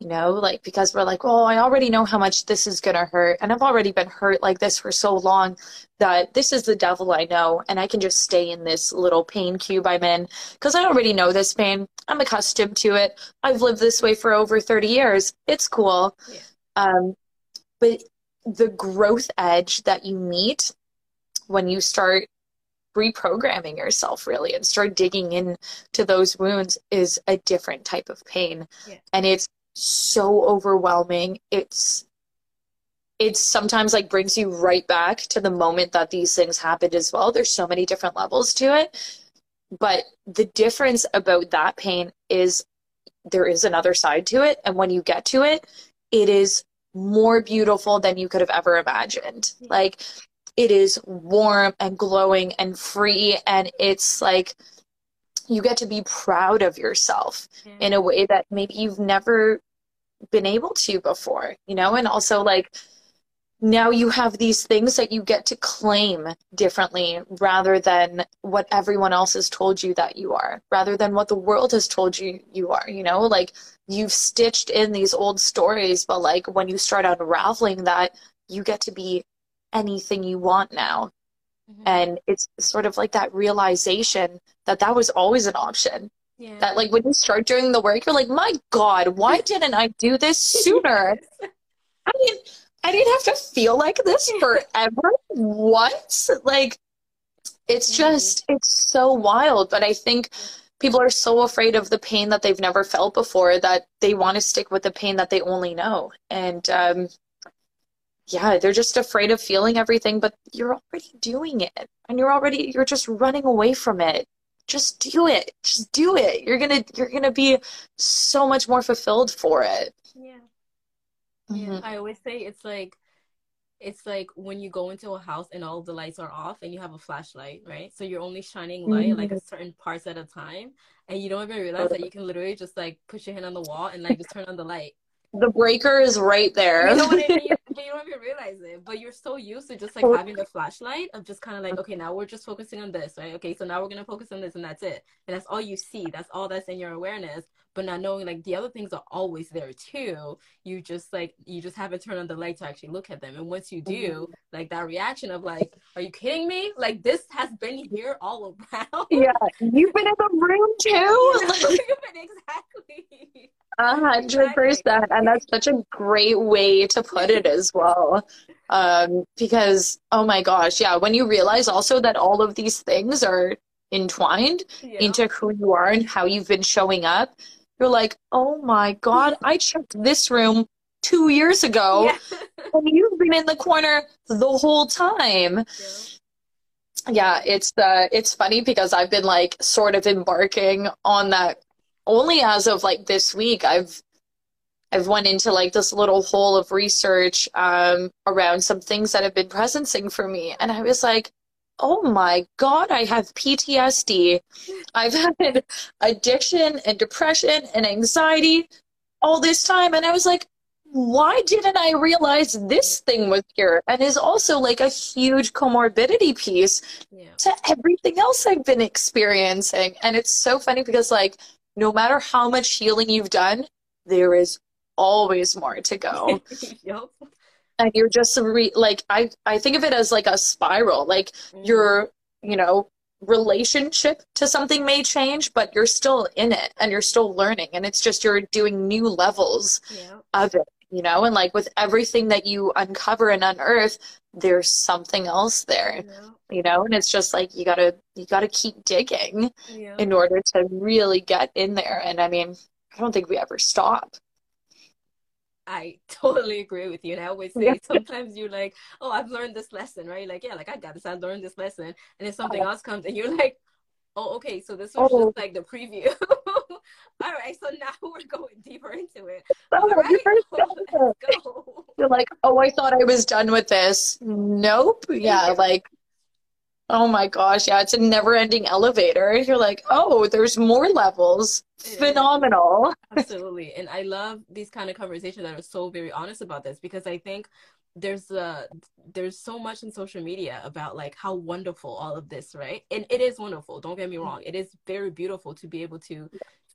You know, like because we're like, oh, I already know how much this is gonna hurt, and I've already been hurt like this for so long that this is the devil I know, and I can just stay in this little pain cube I'm in because I already know this pain. I'm accustomed to it. I've lived this way for over 30 years. It's cool. Yeah. Um, but the growth edge that you meet when you start reprogramming yourself really and start digging into those wounds is a different type of pain. Yeah. and it's so overwhelming. It's it's sometimes like brings you right back to the moment that these things happened as well. There's so many different levels to it. But the difference about that pain is there is another side to it. And when you get to it it is more beautiful than you could have ever imagined. Mm-hmm. Like it is warm and glowing and free and it's like you get to be proud of yourself Yeah. in a way that maybe you've never been able to before you know? And also like now you have these things that you get to claim differently rather than what everyone else has told you that you are rather than what the world has told you you are you know? Like you've stitched in these old stories but like when you start unraveling that you get to be anything you want now. Mhm. and it's sort of like that realization that that was always an option. Yeah. that like when you start doing the work you're like my god why didn't i do this sooner? I didn't i didn't have to feel like this forever what like it's Mhm. just it's so wild. But i think people are so afraid of the pain that they've never felt before that they want to stick with the pain that they only know. And um yeah they're just afraid of feeling everything but you're already doing it. And you're already you're just running away from it. Just do it. Just do it. You're gonna you're gonna be so much more fulfilled for it. Yeah. Yeah. Mhm. I always say it's like it's like when you go into a house and all the lights are off and you have a flashlight, right? So you're only shining light like a certain parts at a time and you don't even realize that you can literally just like push your hand on the wall and like just turn on the light. The breaker is right there You know what I mean? You, but you don't even realize it. But you're so used to just like having the flashlight of just kind of like, okay, now we're just focusing on this, right? Okay, so now we're gonna focus on this, and that's it. And that's all you see. That's all that's in your awareness. But not knowing like the other things are always there too. You just like you just haven't turned on the light to actually look at them. And once you do, mm-hmm. like that reaction of like, are you kidding me? Like this has been here all around. yeah you've been in the room too exactly. A hundred percent, and that's such a great way to put it as well. Um, because oh my gosh, yeah, when you realize also that all of these things are entwined Yeah. into who you are and how you've been showing up, you're like, oh my God, I checked this room two years ago, Yeah. and you've been in the corner the whole time. Yeah, it's uh it's funny because I've been like sort of embarking on that only as of like this week. I've I've went into like this little hole of research um around some things that have been presencing for me and I was like, "Oh my God, I have PTSD. I've had addiction and depression and anxiety all this time." And I was like, why didn't I realize this thing was here? And is also like a huge comorbidity piece Yeah. to everything else I've been experiencing. And it's so funny because, like, no matter how much healing you've done, there is always more to go. Yup. and you're just re- like, I, I think of it as like a spiral. Like, Mhm. your, you know, relationship to something may change, but you're still in it and you're still learning. And it's just you're doing new levels Yeah. of it, you know? And like with everything that you uncover and unearth, there's something else there, Yeah. you know? And it's just like you gotta you gotta keep digging Yeah. in order to really get in there. And I mean, I don't think we ever stop. I totally agree with you. And I always say Yeah. sometimes you're like, oh, I've learned this lesson, right? Like, yeah, like I got this, I learned this lesson. And then something else comes and you're like, oh, okay, so this was Oh. just like the preview All right, so now we're going deeper into it. Oh, right, you let's go. You're like, oh, I thought I was done with this. Nope. Yeah, like, oh my gosh, yeah, it's a never-ending elevator. You're like, oh, there's more levels. It is. Phenomenal. Absolutely. And I love these kind of conversations that are so very honest about this because I think there's uh there's so much in social media about like how wonderful all of this, right? And it is wonderful, don't get me wrong. It is very beautiful to be able to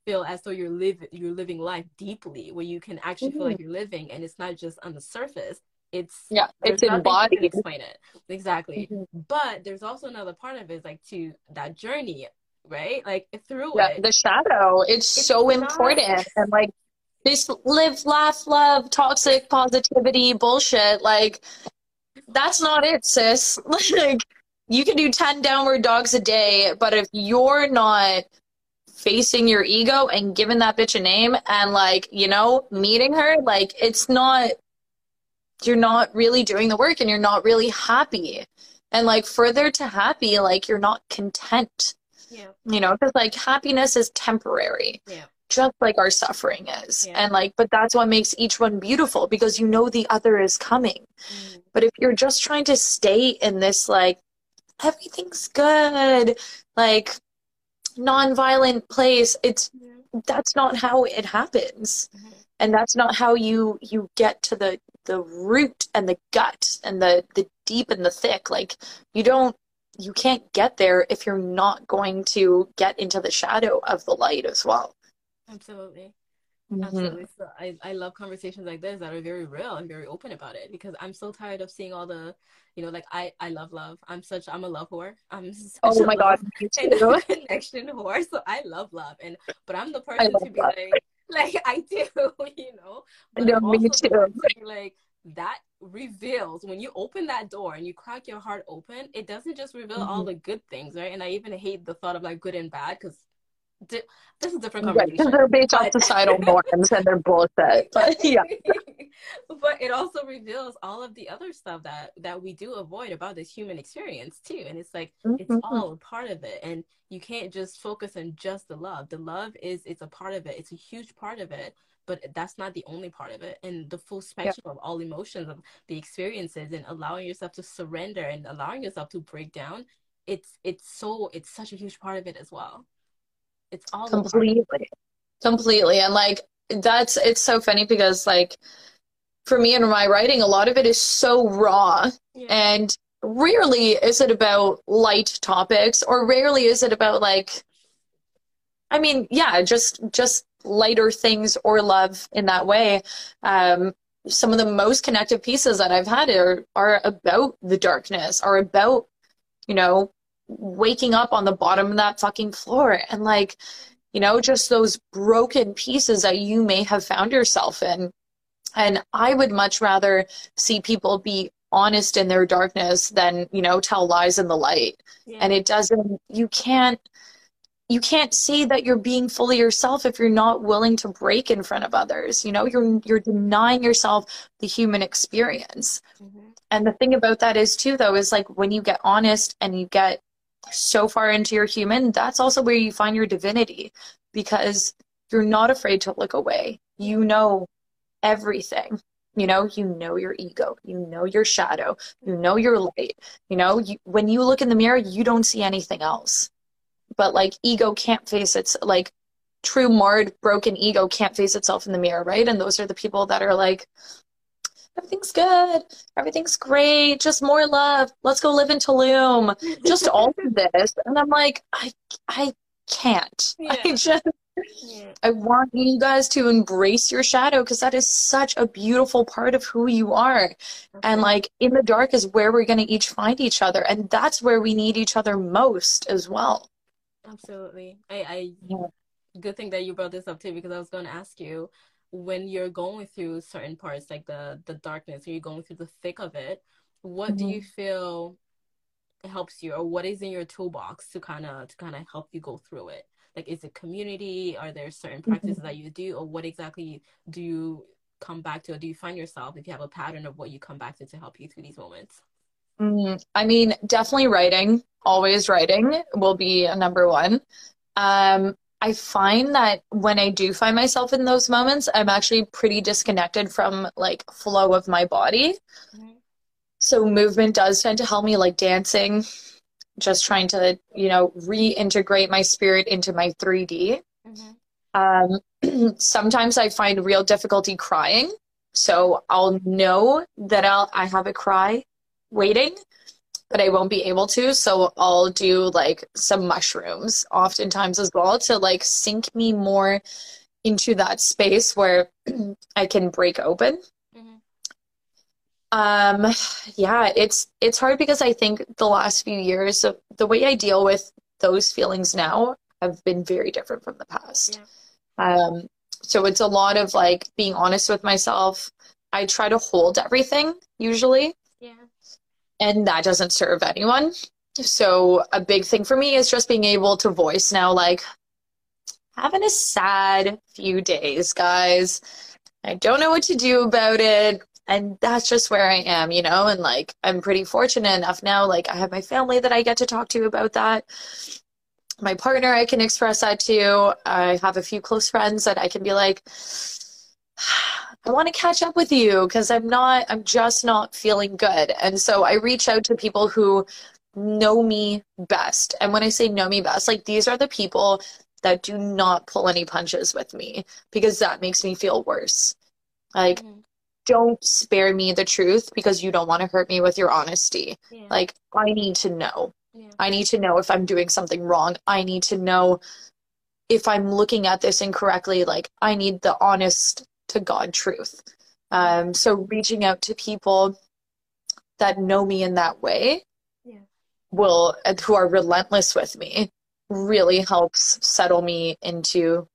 feel as though you're live you're living life deeply where you can actually feel like you're living and it's not just on the surface. It's Yeah, it's nothing that can embodied. explain it. Exactly. Mhm. But there's also another part of it is like to that journey, right? Like through Yeah, it. the shadow, it's It's so not important. And like this live, laugh, love, toxic positivity bullshit, like that's not it, sis. Like you can do 10 downward dogs a day, but if you're not facing your ego and giving that bitch a name and like, you know, meeting her, like it's not you're not really doing the work and you're not really happy. And like further to happy, like you're not content. Yeah. You know, because like happiness is temporary, Yeah. just like our suffering is. Yeah. And like, but that's what makes each one beautiful because you know the other is coming. Mm. But if you're just trying to stay in this, like, everything's good, like, non-violent place, it's Yeah. that's not how it happens. Mhm. And that's not how you you get to the the root and the gut and the the deep and the thick. Like, you don't you can't get there if you're not going to get into the shadow of the light as well. Absolutely. Mhm. Absolutely. So I, I love conversations like this that are very real and very open about it because I'm so tired of seeing all the, you know, like I, I love love. I'm such, I'm a love whore. I'm such Oh my God, me and too. connection whore. So I love love. And, but I'm the person to be love. like, like I do, you know, but No, me too. to like, that reveals when you open that door and you crack your heart open, it doesn't just reveal all Mhm. the good things, right? And I even hate the thought of like good and bad because this is a different Right, because conversation. they're based off But societal norms and they're bullshit. But yeah. but it also reveals all of the other stuff that that we do avoid about this human experience too and it's like it's Mhm. all a part of it and you can't just focus on just the love the love is it's a part of it it's a huge part of it but that's not the only part of it and the full spectrum of all emotions of the experiences and allowing yourself to surrender and allowing yourself to break down it's it's so it's such a huge part of it as well it's all a part of it. Completely. Completely. And like that's it's so funny because like for me in my writing, a lot of it is so raw yeah and rarely is it about light topics or rarely is it about like I mean, yeah, just just lighter things or love in that way. Um some of the most connected pieces that I've had are are about the darkness, are about, you know, waking up on the bottom of that fucking floor and like you know, just those broken pieces that you may have found yourself in. And I would much rather see people be honest in their darkness than, you know, tell lies in the light. yeah And it doesn't, you can't, you can't say that you're being fully yourself if you're not willing to break in front of others. You know, you're, you're denying yourself the human experience. Mhm. And the thing about that is too, though, is like when you get honest and you get so far into your human, that's also where you find your divinity because you're not afraid to look away. You know everything. You know, you know your ego, you know your shadow, you know your light. You know, you, when you look in the mirror, you don't see anything else. But like ego can't face its like true marred broken ego can't face itself in the mirror, right? And those are the people that are like everything's good, everything's great, just more love. Let's go live in Tulum. Just all of this. And I'm like, I I can't. I just yeah I want you guys to embrace your shadow because that is such a beautiful part of who you are. And mm-hmm. like in the dark is where we're going to each find each other. And that's where we need each other most as well. Absolutely. I, I Yeah. good thing that you brought this up too, because I was going to ask you when you're going through certain parts, like the the darkness, when you're going through the thick of it, what do Mhm. you feel helps you, or what is in your toolbox to kind of to kind of help you go through it? Like, is it community? Are there certain practices that you do, or what exactly do you come back to, or do you find yourself if you have a pattern of what you come back to to help you through these moments? Mm, I mean, definitely writing, always writing will be a number one. Um, I find that when I do find myself in those moments, I'm actually pretty disconnected from like flow of my body. Mm-hmm. So movement does tend to help me like dancing, just trying to, you know, reintegrate my spirit into my 3D. Mm-hmm. Um, sometimes I find real difficulty crying. So I'll know that I'll I have a cry waiting, but I won't be able to. So I'll do like some mushrooms oftentimes as well to like sink me more into that space where I can break open. Mm-hmm. Um yeah, it's it's hard because I think the last few years of the way I deal with those feelings now have been very different from the past. Yeah. Um so it's a lot of like being honest with myself. I try to hold everything usually. And that doesn't serve anyone. So a big thing for me is just being able to voice now, like having a sad few days, guys. I don't know what to do about it. And that's just where I am, you know, and like I'm pretty fortunate enough now. Like I have my family that I get to talk to about that. My partner I can express that to. I have a few close friends that I can be like, I want to catch up with you because I'm not, I'm just not feeling good. And so I reach out to people who know me best. And when I say know me best, like these are the people that do not pull any punches with me because that makes me feel worse. Like, mm-hmm. don't spare me the truth because you don't want to hurt me with your honesty. Yeah. Like, I need to know. Yeah. I need to know if I'm doing something wrong. I need to know if I'm looking at this incorrectly. Like, I need the honest to God truth. Um, so reaching out to people that know me in that way yeah. will, who are relentless with me, really helps settle me into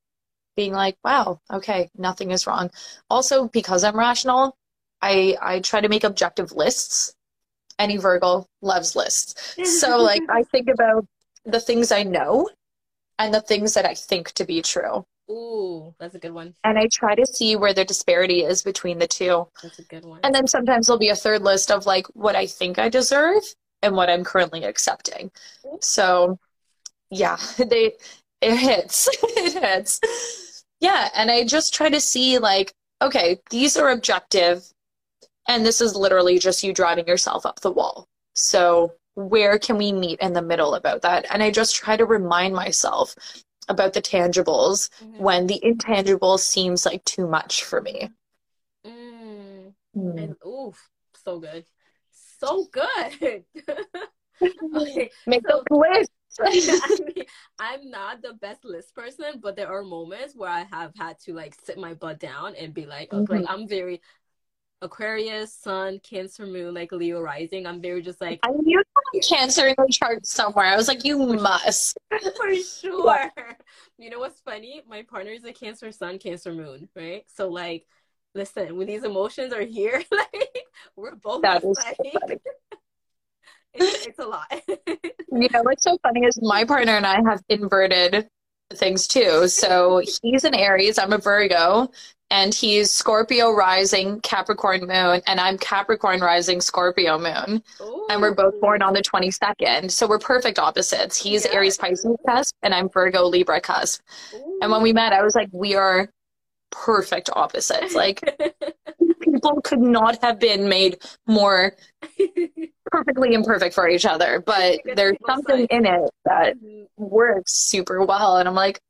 being like, wow, okay, nothing is wrong. Also, because I'm rational, I I try to make objective lists. Any Virgo loves lists. So like I think about the things I know and the things that I think to be true. Ooh, that's a good one. And I try to see where the disparity is between the two. That's a good one. And then sometimes there'll be a third list of like what I think I deserve and what I'm currently accepting. So yeah, they it hits. it hits. Yeah, and I just try to see like, okay, these are objective and this is literally just you driving yourself up the wall. So where can we meet in the middle about that? And I just try to remind myself about the tangibles mm-hmm. when the intangible seems like too much for me. Mm. Mm. And oof, so good. So good. okay, Make so, the list. I mean, I'm not the best list person, but there are moments where I have had to like sit my butt down and be like, mm-hmm. like I'm very Aquarius, Sun, Cancer, Moon, like Leo rising. I'm very just like I knew Cancer in the chart somewhere. I was like, you must for sure. You know what's funny? My partner is a Cancer Sun, Cancer Moon, right? So like, listen, when these emotions are here, like we're both that is like, so funny. it's, it's a lot. you know what's so funny is my partner and I have inverted things too. So he's an Aries, I'm a Virgo, and he's Scorpio rising, Capricorn moon, and I'm Capricorn rising, Scorpio moon. Ooh. And we're both born on the 22nd. So we're perfect opposites. He's yeah. Aries Pisces cusp, and I'm Virgo Libra cusp. Ooh. And when we met, I was like, we are perfect opposites. Like, people could not have been made more perfectly imperfect for each other. But there's something in it that mm-hmm. works super well. And I'm like,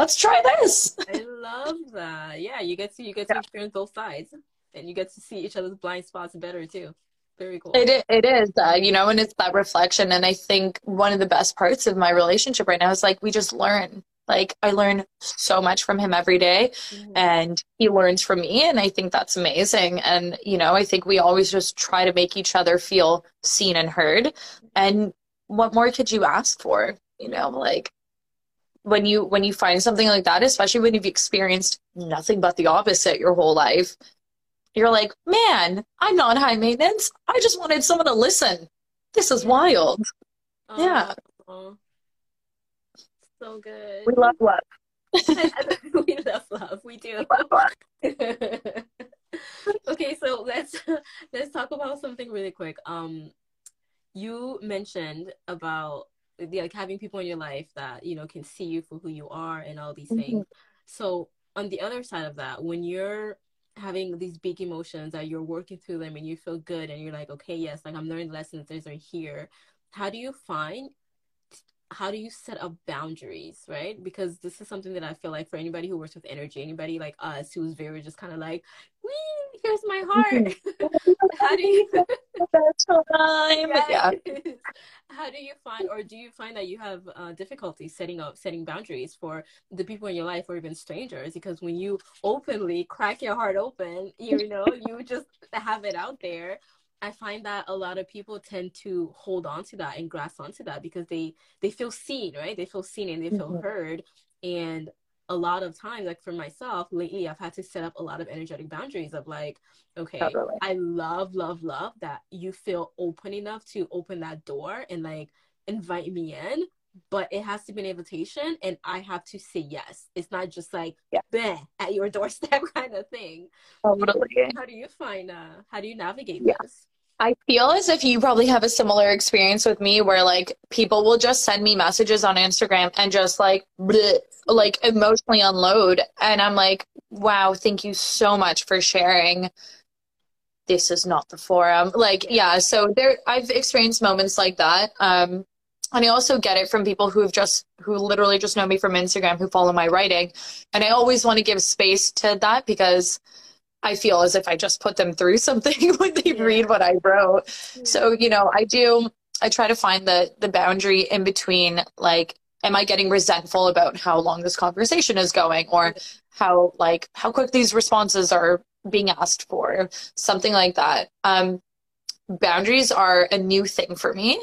let's try this. I love that. Yeah, you get to you get to yeah. experience both sides, and you get to see each other's blind spots better too. Very cool. It it is, uh, you know, and it's that reflection. And I think one of the best parts of my relationship right now is like we just learn. Like I learn so much from him every day, mm-hmm. and he learns from me, and I think that's amazing. And you know, I think we always just try to make each other feel seen and heard. And what more could you ask for? You know, like when you when you find something like that especially when you've experienced nothing but the opposite your whole life you're like man i'm not high maintenance. I just wanted someone to listen. This is wild. Oh, yeah. oh. so good. We love love. We love love. We do. Okay so let's let's talk about something really quick. Um you mentioned about like having people in your life that you know can see you for who you are and all these Mm-hmm. things. So on the other side of that when you're having these big emotions that you're working through them and you feel good and you're like okay yes like i'm learning lessons. These are here. How do you find how do you set up boundaries right because this is something that i feel like for anybody who works with energy anybody like us who's very just kind of like Wee, here's my heart how do you time. Yeah. How do you find, or do you find that you have uh, difficulty setting up, setting boundaries for the people in your life, or even strangers? Because when you openly crack your heart open, you know, you just have it out there. I find that a lot of people tend to hold on to that and grasp onto that because they they feel seen, right? They feel seen and they feel Mhm. heard. And a lot of times, like for myself, lately, I've had to set up a lot of energetic boundaries of like, okay, Totally. I love, love, love that you feel open enough to open that door and like invite me in. But it has to be an invitation and I have to say yes. It's not just like Yeah. at your doorstep kind of thing. Totally. How do you find uh how do you navigate Yeah. this? I feel as if you probably have a similar experience with me where like people will just send me messages on Instagram and just like bleh, like emotionally unload and I'm like, "Wow, thank you so much for sharing. This is not the forum." Like, yeah, so there I've experienced moments like that. Um and I also get it from people who've just who literally just know me from Instagram who follow my writing. And I always want to give space to that because I feel as if I just put them through something when they Yeah. read what I wrote. So, you know, I do I try to find the the boundary in between like am I getting resentful about how long this conversation is going or how like how quick these responses are being asked for, something like that. Um boundaries are a new thing for me,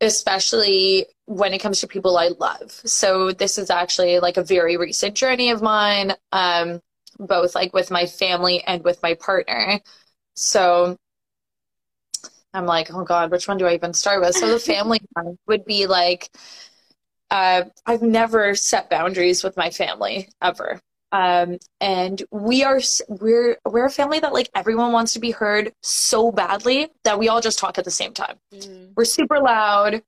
especially when it comes to people I love. So this is actually like a very recent journey of mine. Um both like with my family and with my partner. So I'm like, oh God, which one do I even start with? So the family one would be like, uh, I've never set boundaries with my family ever. Um, and we are we're we're a family that like everyone wants to be heard so badly that we all just talk at the same time. Mm, We're super loud.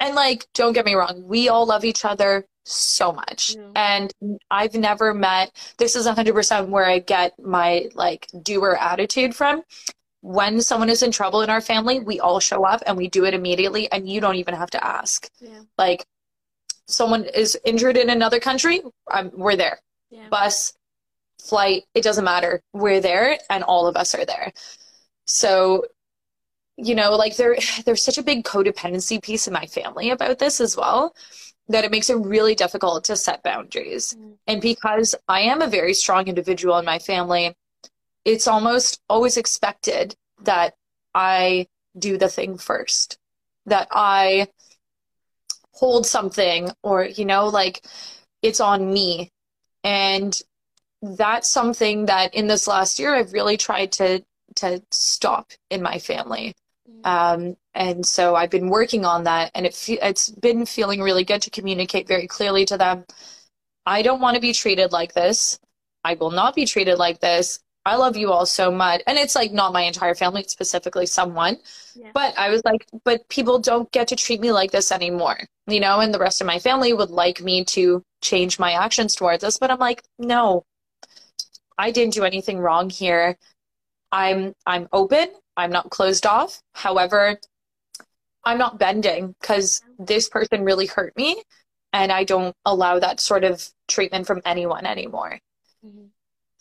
And like, don't get me wrong, we all love each other so much. Yeah. And I've never met, this is 100% where I get my like doer attitude from. When someone is in trouble in our family, we all show up and we do it immediately, and you don't even have to ask. yeah, Like, someone is injured in another country, um, we're there. Yeah. Bus, flight, it doesn't matter. We're there, and all of us are there. So, you know, like there there's such a big codependency piece in my family about this as well that it makes it really difficult to set boundaries. Mm. And because I am a very strong individual in my family, it's almost always expected that I do the thing first, that I hold something or, you know, like it's on me. And that's something that in this last year I've really tried to to stop in my family. Mm. Um, and so I've been working on that, and it fe- it's been feeling really good to communicate very clearly to them. I don't want to be treated like this. I will not be treated like this. I love you all so much. And it's like not my entire family, it's specifically someone. Yeah. But I was like, but people don't get to treat me like this anymore, you know, and the rest of my family would like me to change my actions towards this. But I'm like, no, I didn't do anything wrong here. I'm I'm open. I'm not closed off. However, I'm not bending because this person really hurt me, and I don't allow that sort of treatment from anyone anymore. Mhm.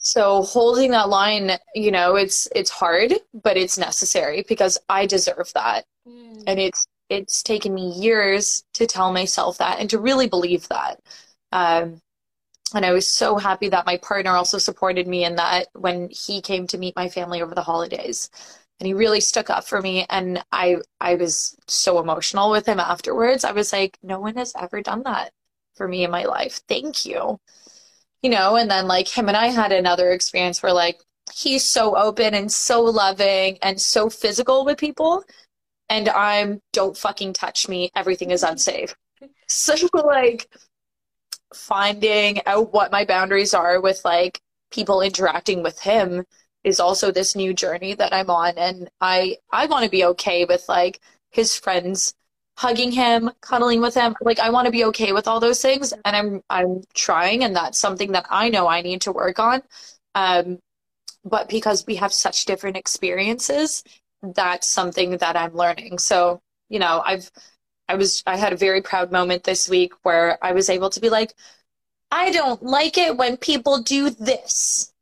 So holding that line, you know, it's it's hard, but it's necessary because I deserve that. Mm. And it's it's taken me years to tell myself that and to really believe that. Um, and I was so happy that my partner also supported me in that when he came to meet my family over the holidays. And he really stuck up for me and I I was so emotional with him afterwards. I was like, no one has ever done that for me in my life. Thank you. You know, and then like him and I had another experience where like he's so open and so loving and so physical with people and I'm don't fucking touch me. Everything is unsafe. So like finding out what my boundaries are with like people interacting with him is also this new journey that I'm on and I I want to be okay with like his friends hugging him, cuddling with him. Like I want to be okay with all those things and I'm I'm trying and that's something that I know I need to work on. Um but because we have such different experiences, that's something that I'm learning. So, you know, I've I was I had a very proud moment this week where I was able to be like I don't like it when people do this.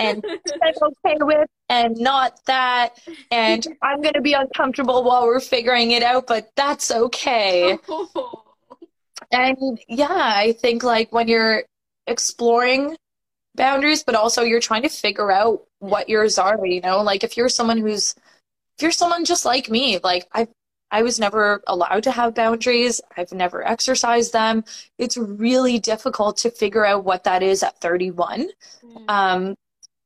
and I'm okay with and not that and I'm going to be uncomfortable while we're figuring it out but that's okay. and yeah, I think like when you're exploring boundaries but also you're trying to figure out what yours are, you know? Like if you're someone who's if you're someone just like me, like I I was never allowed to have boundaries. I've never exercised them. It's really difficult to figure out what that is at 31. Mm. Um,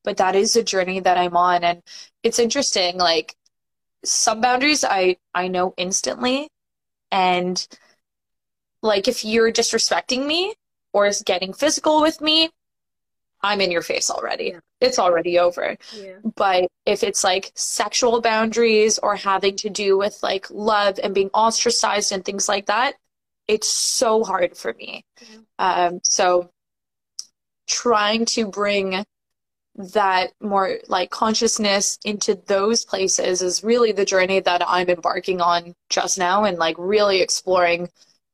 but that is a journey that I'm on. And it's interesting, like some boundaries I, I know instantly. And like if you're disrespecting me or is getting physical with me, I'm in your face already. Yeah. It's already over. Yeah. But if it's like sexual boundaries or having to do with like love and being ostracized and things like that, it's so hard for me. Yeah. Um, so trying to bring that more like consciousness into those places is really the journey that I'm embarking on just now and like really exploring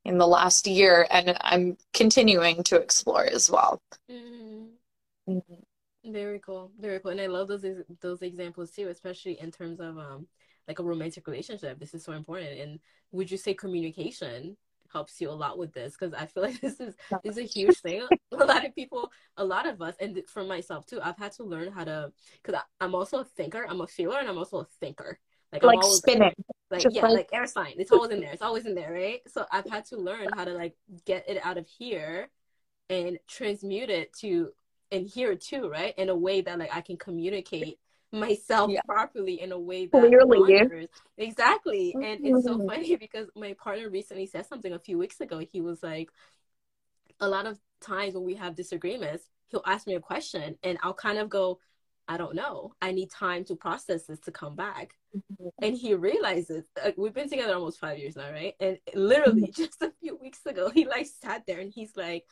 in the last year and I'm continuing to explore as well. Mm-hmm. Mm-hmm. Very cool. Very cool. And I love those those examples too, especially in terms of um like a romantic relationship. This is so important. And would you say communication helps you a lot with this because I feel like this is this is a huge thing. a lot of people, a lot of us, and for myself too, I've had to learn how to because I'm also a thinker. I'm a feeler, and I'm also a thinker. Like, like always, spinning. Like yeah, like, like air sign. It's always in there. It's always in there, right? So I've had to learn how to like get it out of here and transmute it to in here too, right? In a way that like I can communicate myself yeah. properly in a way that Clearly. Exactly mm-hmm. and it's so mm-hmm. funny because my partner recently said something a few weeks ago he was like a lot of times when we have disagreements he'll ask me a question and i'll kind of go i don't know i need time to process this to come back mm-hmm. and he realizes like, we've been together almost five years now right and literally mm-hmm. just a few weeks ago he like sat there and he's like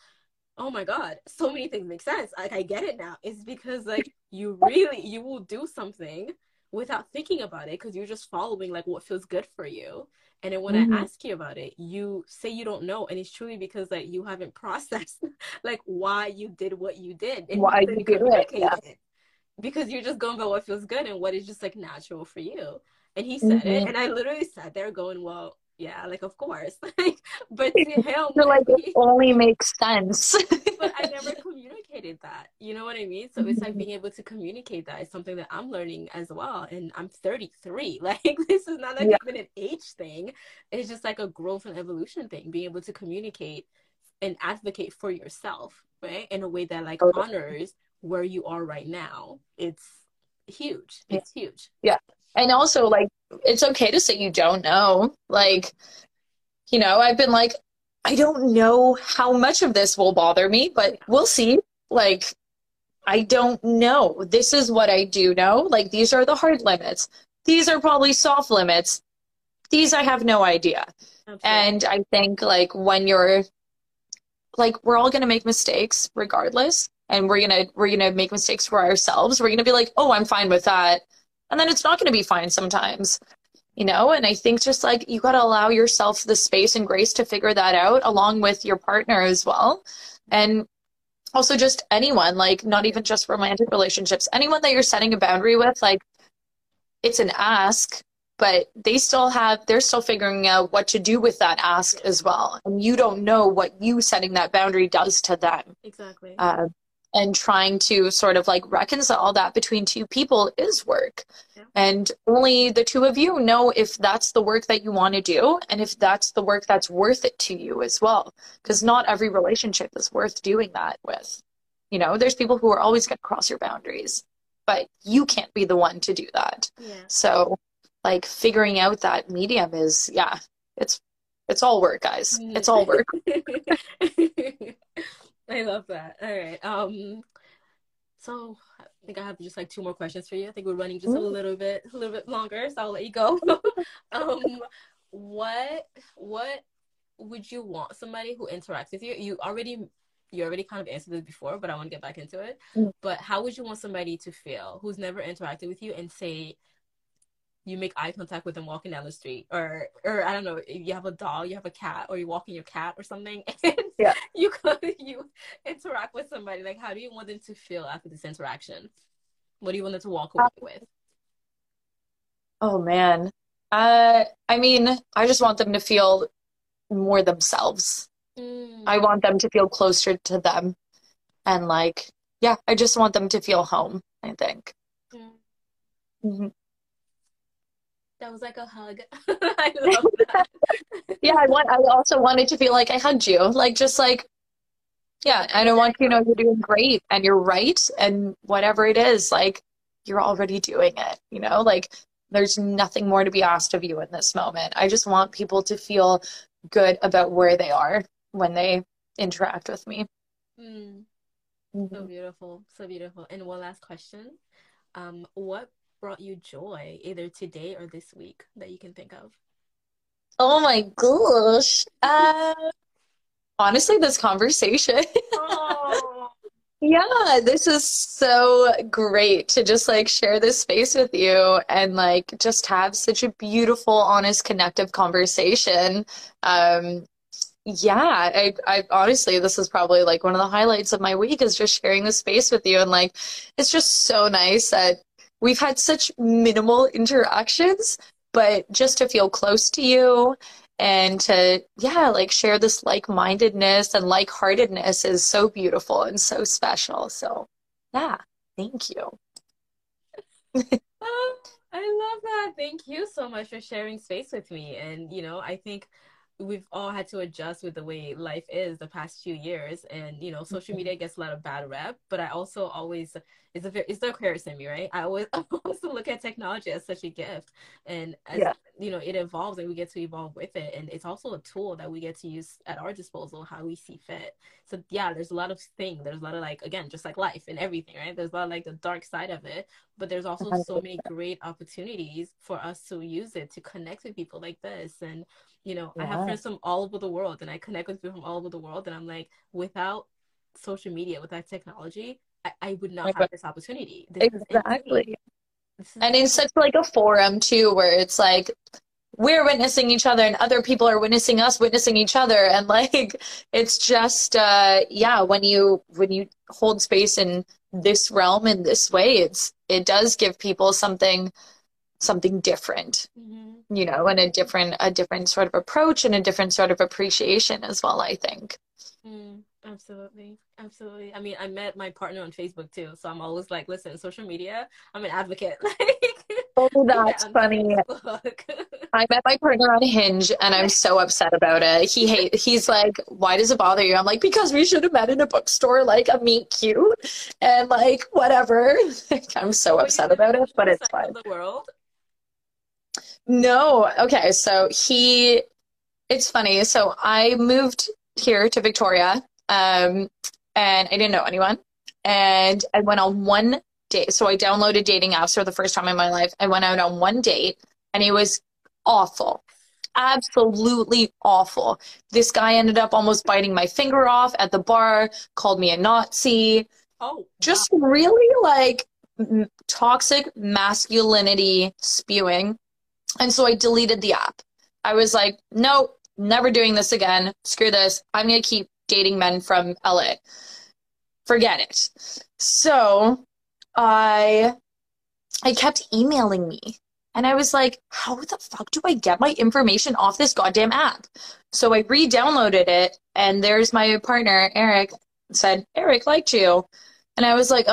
oh my god so many things make sense like i get it now it's because like you really you will do something without thinking about it because you're just following like what feels good for you and then when mm-hmm. i ask you about it you say you don't know and it's truly because like you haven't processed like why you did what you did and why you, did it, yeah. it because you're just going by what feels good and what is just like natural for you and he said mm-hmm. it and i literally sat there going well yeah, like of course. but to him, like it only makes sense. but I never communicated that. You know what I mean? So it's like mm-hmm. being able to communicate that is something that I'm learning as well. And I'm 33. Like this is not like yeah. even an age thing. It's just like a growth and evolution thing. Being able to communicate and advocate for yourself, right? In a way that like honors where you are right now. It's huge. It's yeah. huge. Yeah. And also like it's okay to say you don't know. Like, you know, I've been like, I don't know how much of this will bother me, but we'll see. Like, I don't know. This is what I do know. Like, these are the hard limits. These are probably soft limits. These I have no idea. Absolutely. And I think, like, when you're like, we're all going to make mistakes regardless. And we're going to, we're going to make mistakes for ourselves. We're going to be like, oh, I'm fine with that and then it's not going to be fine sometimes you know? And i think just like you got to allow yourself the space and grace to figure that out along with your partner as well. And also just anyone like not even just romantic relationships anyone that you're setting a boundary with like it's an ask but they still have they're still figuring out what to do with that ask as well. And you don't know what you setting that boundary does to them. Exactly. Uh, and trying to sort of like reconcile that between two people is work. Yeah. And only the two of you know if that's the work that you want to do and if that's the work that's worth it to you as well. Because not every relationship is worth doing that with. You know, there's people who are always going to cross your boundaries, but you can't be the one to do that. Yeah. So, like, figuring out that medium is, yeah, it's it's all work, guys. It's all work. I love that. All right. Um, so I think I have just like two more questions for you. I think we're running just a little bit, a little bit longer, so I'll let you go. um, what what would you want somebody who interacts with you? You already you already kind of answered this before, but I want to get back into it. Mm. But how would you want somebody to feel who's never interacted with you and say you make eye contact with them walking down the street or or I don't know, you have a dog, you have a cat, or you're walking your cat or something and yeah. you you interact with somebody. Like how do you want them to feel after this interaction? What do you want them to walk away with? Oh man. Uh I mean, I just want them to feel more themselves. Mm. I want them to feel closer to them. And like, yeah, I just want them to feel home, I think. Mm. Mm-hmm. That was like a hug. I love that. yeah, I want I also wanted to feel like I hugged you. Like just like yeah, I don't want you to know you're doing great and you're right and whatever it is, like you're already doing it, you know? Like there's nothing more to be asked of you in this moment. I just want people to feel good about where they are when they interact with me. Mm. Mm-hmm. So beautiful. So beautiful. And one last question. Um, what brought you joy either today or this week that you can think of? Oh my gosh. Uh, honestly, this conversation. oh. Yeah, this is so great to just like share this space with you and like just have such a beautiful, honest, connective conversation. Um, yeah, I, I honestly, this is probably like one of the highlights of my week is just sharing this space with you. And like, it's just so nice that we've had such minimal interactions, but just to feel close to you and to yeah like share this like-mindedness and like-heartedness is so beautiful and so special. So yeah thank you. Oh, i love that. Thank you so much for sharing space with me. And you know i think we've all had to adjust with the way life is the past few years and you know social mm-hmm. media gets a lot of bad rep but i also always it's a very it's the aquarius in me right i always I also look at technology as such a gift and as yeah. you know it evolves and we get to evolve with it and it's also a tool that we get to use at our disposal how we see fit so yeah there's a lot of thing there's a lot of like again just like life and everything right there's a lot of like the dark side of it but there's also so many great opportunities for us to use it to connect with people like this and you know, yeah. I have friends from all over the world and I connect with people from all over the world. And I'm like, without social media, without technology, I, I would not have this opportunity. This exactly. and in such like a forum too, where it's like we're witnessing each other and other people are witnessing us witnessing each other and like it's just uh yeah when you when you hold space in this realm in this way it's it does give people something something different mm-hmm. you know and a different a different sort of approach and a different sort of appreciation as well i think. Mm, absolutely. Absolutely. I mean i met my partner on facebook too so i'm always like listen social media i'm an advocate. Like oh that's funny. i met my partner on hinge and i'm so upset about it. He hate he's like why does it bother you? I'm like because we should have met in a bookstore like a meet cute and like whatever. I'm so upset about it but it's fine. the world no. Okay. So he, it's funny. So I moved here to Victoria um, and I didn't know anyone. And I went on one date. So I downloaded dating apps for the first time in my life. I went out on one date and it was awful. Absolutely awful. This guy ended up almost biting my finger off at the bar, called me a Nazi. Oh, just wow. really like toxic masculinity spewing. And so I deleted the app. I was like, no, never doing this again. Screw this. I'm going to keep dating men from LA. Forget it. So I I kept emailing me. And I was like, how the fuck do I get my information off this goddamn app? So I re-downloaded it and there's my partner, Eric, said, Eric liked you. And I was like,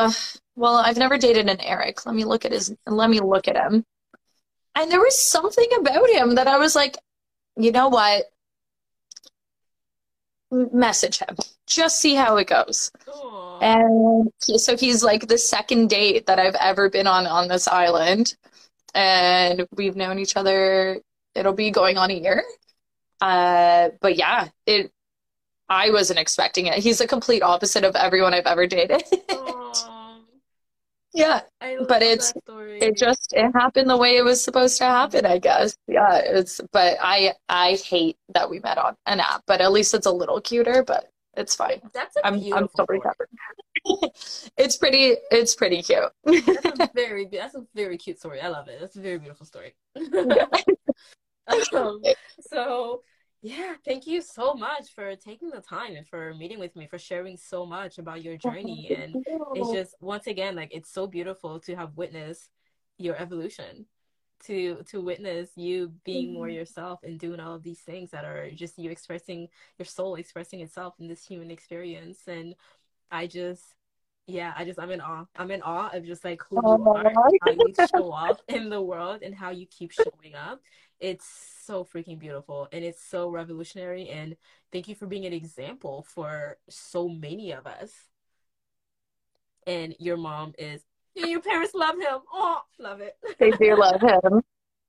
well, I've never dated an Eric. Let me look at his let me look at him. And there was something about him that I was like, you know what? Message him. Just see how it goes. And he, so he's like the second date that I've ever been on on this island. And we've known each other, it'll be going on a year. Uh, but yeah, it. I wasn't expecting it. He's the complete opposite of everyone I've ever dated. Yeah, but it's story. it just it happened the way it was supposed to happen, I guess. Yeah, it's but I I hate that we met on an app, but at least it's a little cuter, but it's fine. That's a I'm I'm still recovering. It's pretty it's pretty cute. That's a very that's a very cute story. I love it. That's a very beautiful story. Um, so yeah, thank you so much for taking the time and for meeting with me, for sharing so much about your journey. And it's just once again, like it's so beautiful to have witnessed your evolution, to to witness you being more yourself and doing all of these things that are just you expressing your soul expressing itself in this human experience. And I just yeah, I just I'm in awe. I'm in awe of just like who you are, how you show up in the world, and how you keep showing up. It's so freaking beautiful and it's so revolutionary. And thank you for being an example for so many of us. And your mom is, your parents love him. Oh, love it. They do love him.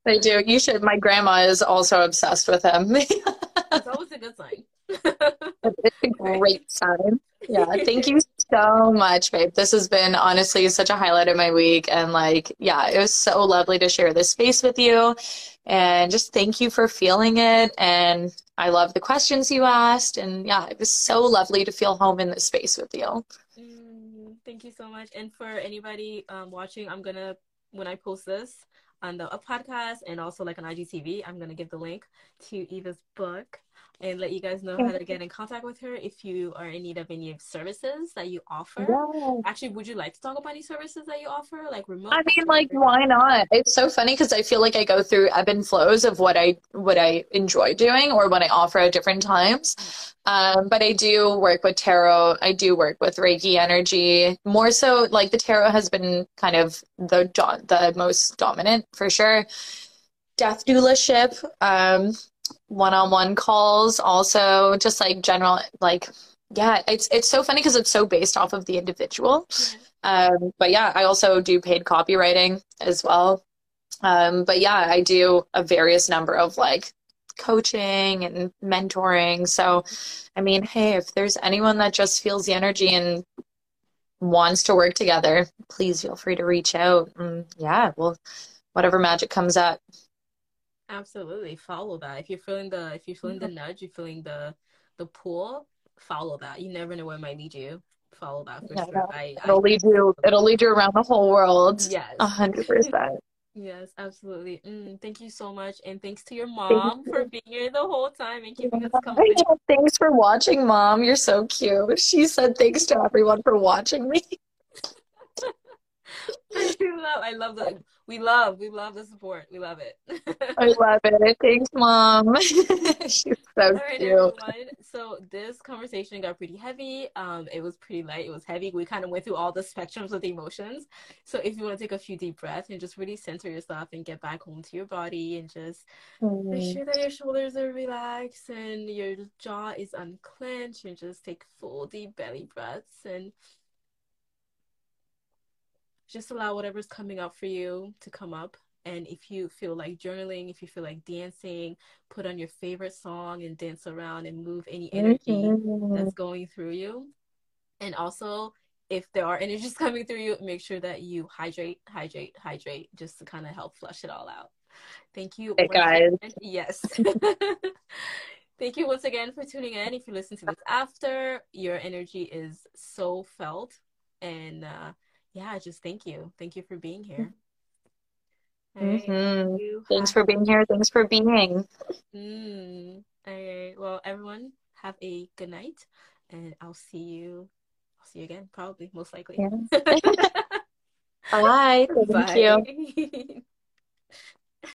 They do. You should. My grandma is also obsessed with him. It's always a good sign. It's a great sign. Yeah, thank you so much, babe. This has been honestly such a highlight of my week. And like, yeah, it was so lovely to share this space with you. And just thank you for feeling it. And I love the questions you asked. And yeah, it was so lovely to feel home in this space with you. Mm, thank you so much. And for anybody um, watching, I'm gonna when I post this on the Up podcast and also like on IGTV, I'm gonna give the link to Eva's book and let you guys know how to get in contact with her if you are in need of any services that you offer. Yeah. Actually, would you like to talk about any services that you offer, like remote? I mean, like, why not? It's so funny because I feel like I go through ebb and flows of what I what I enjoy doing or what I offer at different times. Um, but I do work with tarot. I do work with Reiki energy. More so, like the tarot has been kind of the the most dominant for sure. Death doulaship, um, one-on-one calls, also just like general, like yeah, it's it's so funny because it's so based off of the individual. Um, but yeah, I also do paid copywriting as well. Um, but yeah, I do a various number of like coaching and mentoring. So, I mean, hey, if there's anyone that just feels the energy and wants to work together, please feel free to reach out. And yeah, well, whatever magic comes up. Absolutely, follow that. If you're feeling the if you're feeling the nudge, you're feeling the the pull, follow that. You never know where it might lead you. Follow that for Yeah, sure. I, I It'll lead you, it'll lead you around the whole world. yes. A hundred percent. Yes, absolutely. Mm, thank you so much. And thanks to your mom for being here the whole time and keeping us company. Thanks for watching, Mom. You're so cute. She said thanks to everyone for watching me. I love, I love the, we love, we love the support. We love it. I love it. Thanks, Mom. She's so All right, cute. everyone. So this conversation got pretty heavy. Um, it was pretty light. It was heavy. We kind of went through all the spectrums of the emotions. So if you want to take a few deep breaths and just really center yourself and get back home to your body and just make Mm. sure that your shoulders are relaxed and your jaw is unclenched and just take full deep belly breaths and just allow whatever's coming up for you to come up. And if you feel like journaling, if you feel like dancing, put on your favorite song and dance around and move any energy Mhm. that's going through you. And also, if there are energies coming through you, make sure that you hydrate, hydrate, hydrate, just to kind of help flush it all out. Thank you. Hey, guys. again. Yes. Thank you once again for tuning in. If you listen to this after, your energy is so felt. And uh, yeah, just thank you. Thank you for being here. Right. Mhm. You Thanks for being here. Thanks for being. Mm. All right. Well, everyone, have a good night, and I'll see you. I'll see you again, probably, most likely. Yeah. Bye. Thank you. Bye.